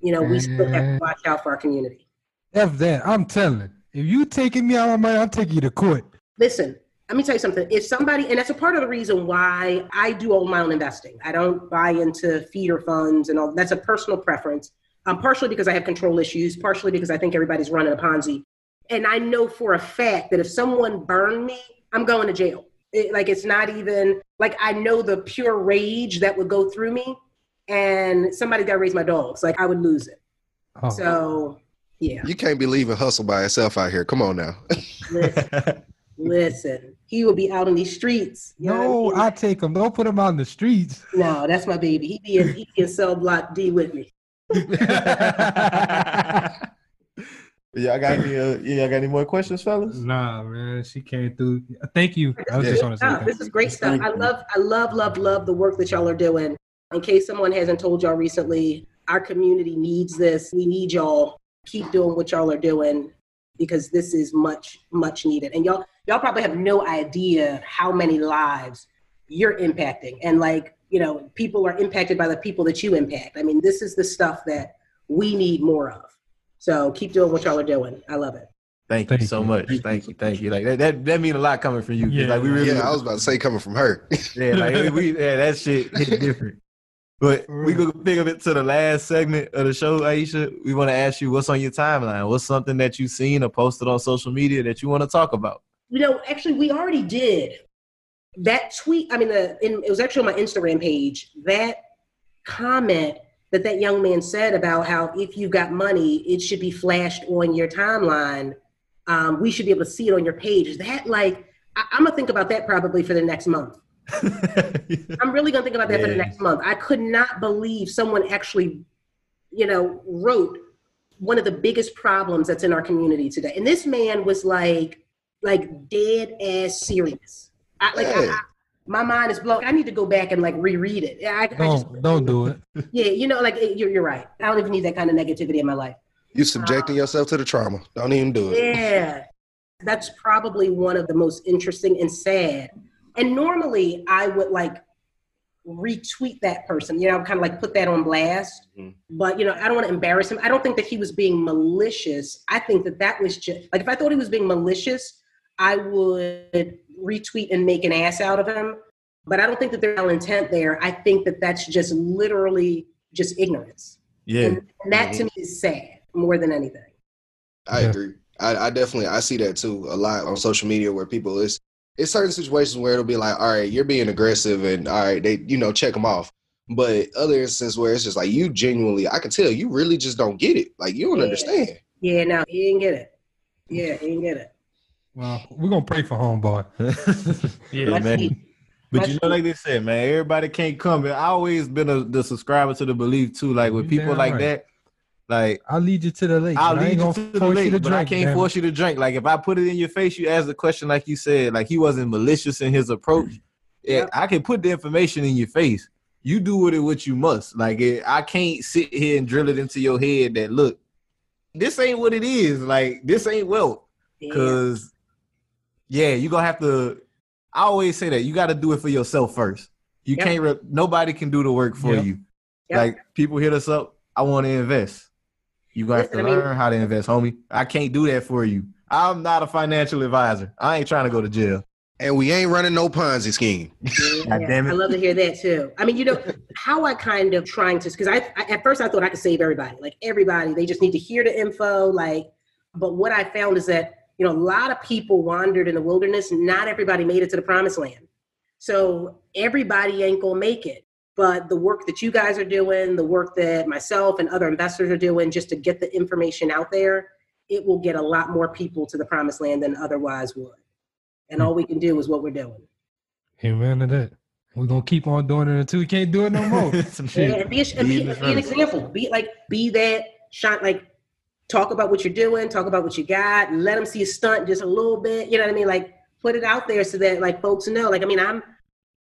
Speaker 4: You know, we still have to mm-hmm. watch out for our community.
Speaker 6: F that. I'm telling. If you taking me out of my money, I'm taking you to court.
Speaker 4: Listen, let me tell you something. If somebody, and that's a part of the reason why I do all my own investing. I don't buy into feeder funds and all. That's a personal preference. Um, partially because I have control issues, partially because I think everybody's running a Ponzi. And I know for a fact that if someone burned me, I'm going to jail. It, like it's not even like I know the pure rage that would go through me, and somebody got to raise my dogs. Like I would lose it. Oh. So yeah.
Speaker 9: You can't be leaving hustle by itself out here. Come on now.
Speaker 4: Listen, (laughs) listen, he will be out in these streets.
Speaker 6: No, I, mean? I, take him. Don't put him on the streets.
Speaker 4: No, that's my baby. He be in, he be in cell block D with me. (laughs)
Speaker 10: Yeah, I got any? Uh, yeah, I got any more questions, fellas?
Speaker 6: Nah, man, she came through. Thank you. I was
Speaker 4: yeah.
Speaker 6: just want to
Speaker 4: say this is great stuff. I love, I love, love, love the work that y'all are doing. In case someone hasn't told y'all recently, our community needs this. We need y'all keep doing what y'all are doing because this is much much needed and y'all y'all probably have no idea how many lives you're impacting and like you know people are impacted by the people that you impact i mean this is the stuff that we need more of so keep doing what y'all are doing i love it
Speaker 10: Thank, thank you so you. much. Thank you. Thank you. Like that, that, that mean a lot coming from you.
Speaker 9: Yeah.
Speaker 10: Like
Speaker 9: we really. Yeah, I was about to say coming from her.
Speaker 10: yeah, like we, yeah, that shit hit different. But we go pick up it to the last segment of the show, Ayesha. We want to ask you what's on your timeline. What's something that you've seen or posted on social media that you want to talk about?
Speaker 4: You know, actually, we already did that tweet. I mean, the in, it was actually on my Instagram page. That comment that that young man said about how if you got money, it should be flashed on your timeline. Um, we should be able to see it on your page. Is that like I, I'm gonna think about that probably for the next month (laughs) I'm really gonna think about that yeah. for the next month. I could not believe someone actually, you know, wrote one of the biggest problems that's in our community today. And this man was like, like dead ass serious. I, like hey. I, I, my mind is blown. I need to go back and like reread it. I,
Speaker 6: don't just, don't do it. (laughs)
Speaker 4: Yeah, you know, like you're you're right. I don't even need that kind of negativity in my life.
Speaker 9: You're subjecting um, yourself to the trauma. Don't even do
Speaker 4: it. Yeah, that's probably one of the most interesting and sad and normally I would like retweet that person, you know, kind of like put that on blast. Mm-hmm. But, you know, I don't want to embarrass him. I don't think that he was being malicious. I think that that was just like if I thought he was being malicious, I would retweet and make an ass out of him. But I don't think that there's intent there. I think that that's just literally just ignorance.
Speaker 10: Yeah.
Speaker 4: And, and that mm-hmm. to me is sad more than anything.
Speaker 9: I yeah. agree. I, I, definitely I see that too a lot on social media where people is it's certain situations where it'll be like, all right, you're being aggressive, and all right, they you know check them off. But other instances where it's just like you genuinely, I can tell you really just don't get it. Like you don't
Speaker 4: yeah.
Speaker 9: understand.
Speaker 4: Yeah, no, he didn't get it. Yeah, he didn't get it.
Speaker 6: Well, we're gonna pray for homeboy. (laughs)
Speaker 10: yeah, man. But you know, like they said, man, everybody can't come. And I always been a the subscriber to the belief too. Like with people like right. that, like
Speaker 6: I'll lead you to the lake.
Speaker 10: I'll lead you to the lake, to but drink, I can't force you to drink. Like if I put it in your face, you ask the question like you said. Like he wasn't malicious in his approach. Mm-hmm. Yeah, I can put the information in your face. You do with it what you must. Like it, I can't sit here and drill it into your head that look, this ain't what it is. Like this ain't wealth. Cause yeah, you gonna have to. I always say that you got to do it for yourself first. You yep. can't. Re- nobody can do the work for yep. you. Yep. Like people hit us up. I want to invest. You gonna have to learn mean, how to invest, homie. I can't do that for you. I'm not a financial advisor. I ain't trying to go to jail.
Speaker 9: And we ain't running no Ponzi scheme.
Speaker 4: Yeah, damn it. I love to hear that too. I mean, you know, how I kind of trying to, because I, I, at first I thought I could save everybody, like everybody. They just need to hear the info. Like, but what I found is that you know a lot of people wandered in the wilderness. Not everybody made it to the promised land. So everybody ain't gonna make it. But the work that you guys are doing, the work that myself and other investors are doing, just to get the information out there, it will get a lot more people to the promised land than otherwise would. And all we can do is what we're doing.
Speaker 6: Amen to that. We're gonna keep on doing it until we can't do it no more. (laughs) Some shit.
Speaker 4: Yeah, and be, a, and be, be an example. Be like, be that shot. Like, talk about what you're doing. Talk about what you got. Let them see a stunt just a little bit. You know what I mean? Like, put it out there so that like folks know. Like, I mean, I'm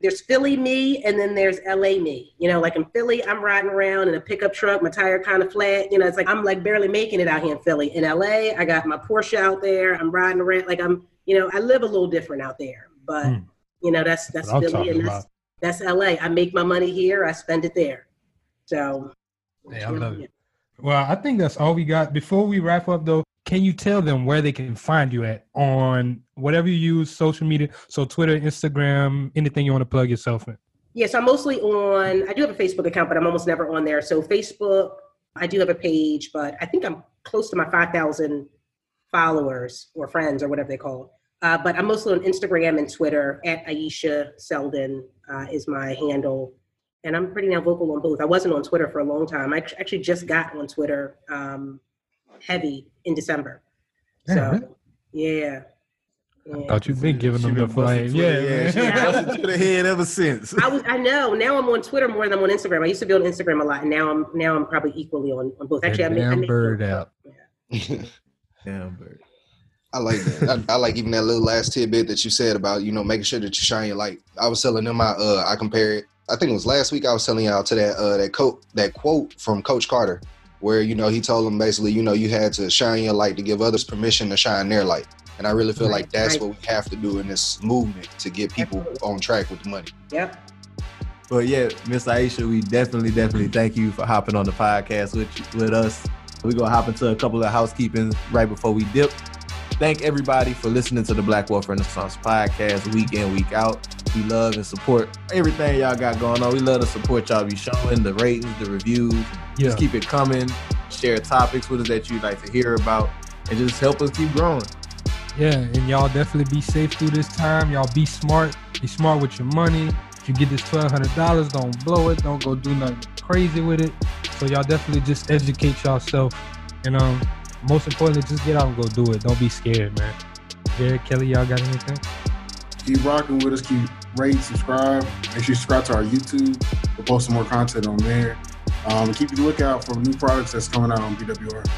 Speaker 4: there's Philly me, and then there's LA me. You know, like in Philly, I'm riding around in a pickup truck, my tire kind of flat. You know, it's like I'm like barely making it out here in Philly. In LA, I got my Porsche out there. I'm riding around like I'm. You know, I live a little different out there, but. Hmm. You know, that's that's Philly and that's, that's LA. I make my money here, I spend it there. So
Speaker 6: yeah, I love it. Well, I think that's all we got. Before we wrap up though, can you tell them where they can find you at on whatever you use, social media? So Twitter, Instagram, anything you want to plug yourself in.
Speaker 4: Yes, I'm mostly on I do have a Facebook account, but I'm almost never on there. So Facebook, I do have a page, but I think I'm close to my five thousand followers or friends or whatever they call it. Uh, but I'm mostly on Instagram and Twitter at Ayesha Selden uh, is my handle. And I'm pretty now vocal on both. I wasn't on Twitter for a long time. I actually just got on Twitter um, heavy in December. So, yeah.
Speaker 6: yeah. I thought you've been giving them the flame. Yeah, yeah.
Speaker 10: yeah. to the head ever since.
Speaker 4: I was. I know. Now I'm on Twitter more than I'm on Instagram. I used to be on Instagram a lot, and now I'm now I'm probably equally on, on both. Actually, I made, I made
Speaker 6: bird out.
Speaker 10: Yeah. damn bird.
Speaker 9: I like that. I, I, like even that little last tidbit that you said about you know making sure that you shine your light. I was telling them I uh I compared. I think it was last week I was telling y'all to that uh that quote that quote from Coach Carter, where you know he told them basically you know you had to shine your light to give others permission to shine their light. And I really feel right, like that's right. what we have to do in this movement to get people on track with the money.
Speaker 4: Yep.
Speaker 10: But yeah, Miss Ayesha, we definitely, definitely thank you for hopping on the podcast with with us. We're gonna hop into a couple of housekeeping right before we dip. Thank everybody for listening to the Black Wealth Renaissance podcast week in, week out. We love and support everything y'all got going on. We love to support y'all. Be showing the ratings, the reviews. Yeah. Just keep it coming. Share topics with us that you'd like to hear about, and just help us keep growing.
Speaker 6: Yeah, and y'all definitely be safe through this time. Y'all be smart. Be smart with your money. If you get this twelve hundred dollars, don't blow it. Don't go do nothing crazy with it. So y'all definitely just educate yourself. And um, most importantly, just get out and go do it. Don't be scared, man. Jared Kelly, y'all got anything?
Speaker 7: Keep rocking with us. Keep rate, subscribe. Make sure you subscribe to our YouTube. We're posting more content on there. Um, keep the lookout for new products that's coming out on BWR.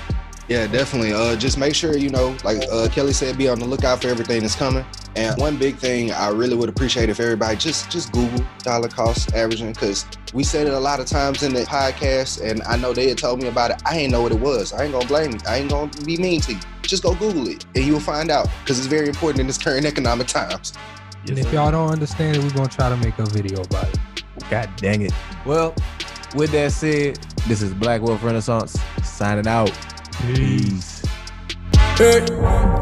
Speaker 9: Yeah, definitely. Uh, just make sure you know, like uh, Kelly said, be on the lookout for everything that's coming. And one big thing I really would appreciate if everybody just just Google dollar cost averaging because we said it a lot of times in the podcast, and I know they had told me about it. I ain't know what it was. I ain't gonna blame you. I ain't gonna be mean to you. Just go Google it, and you'll find out because it's very important in this current economic times.
Speaker 6: And if y'all don't understand it, we're gonna try to make a video about it.
Speaker 10: God dang it. Well, with that said, this is Black Wealth Renaissance signing out. Peace.
Speaker 3: Hey,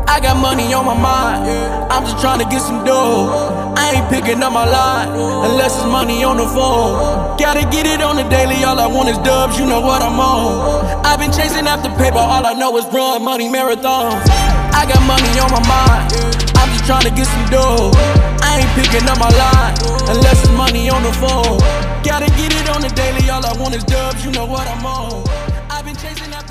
Speaker 3: I got money on my mind. I'm just trying to get some dough. I ain't picking up my line unless it's money on the phone. Gotta get it on the daily. All I want is dubs. You know what I'm on. I've been chasing after paper. All I know is run money marathons. I got money on my mind. I'm just trying to get some dough. I ain't picking up my line unless it's money on the phone. Gotta get it on the daily. All I want is dubs. You know what I'm on. I've been chasing after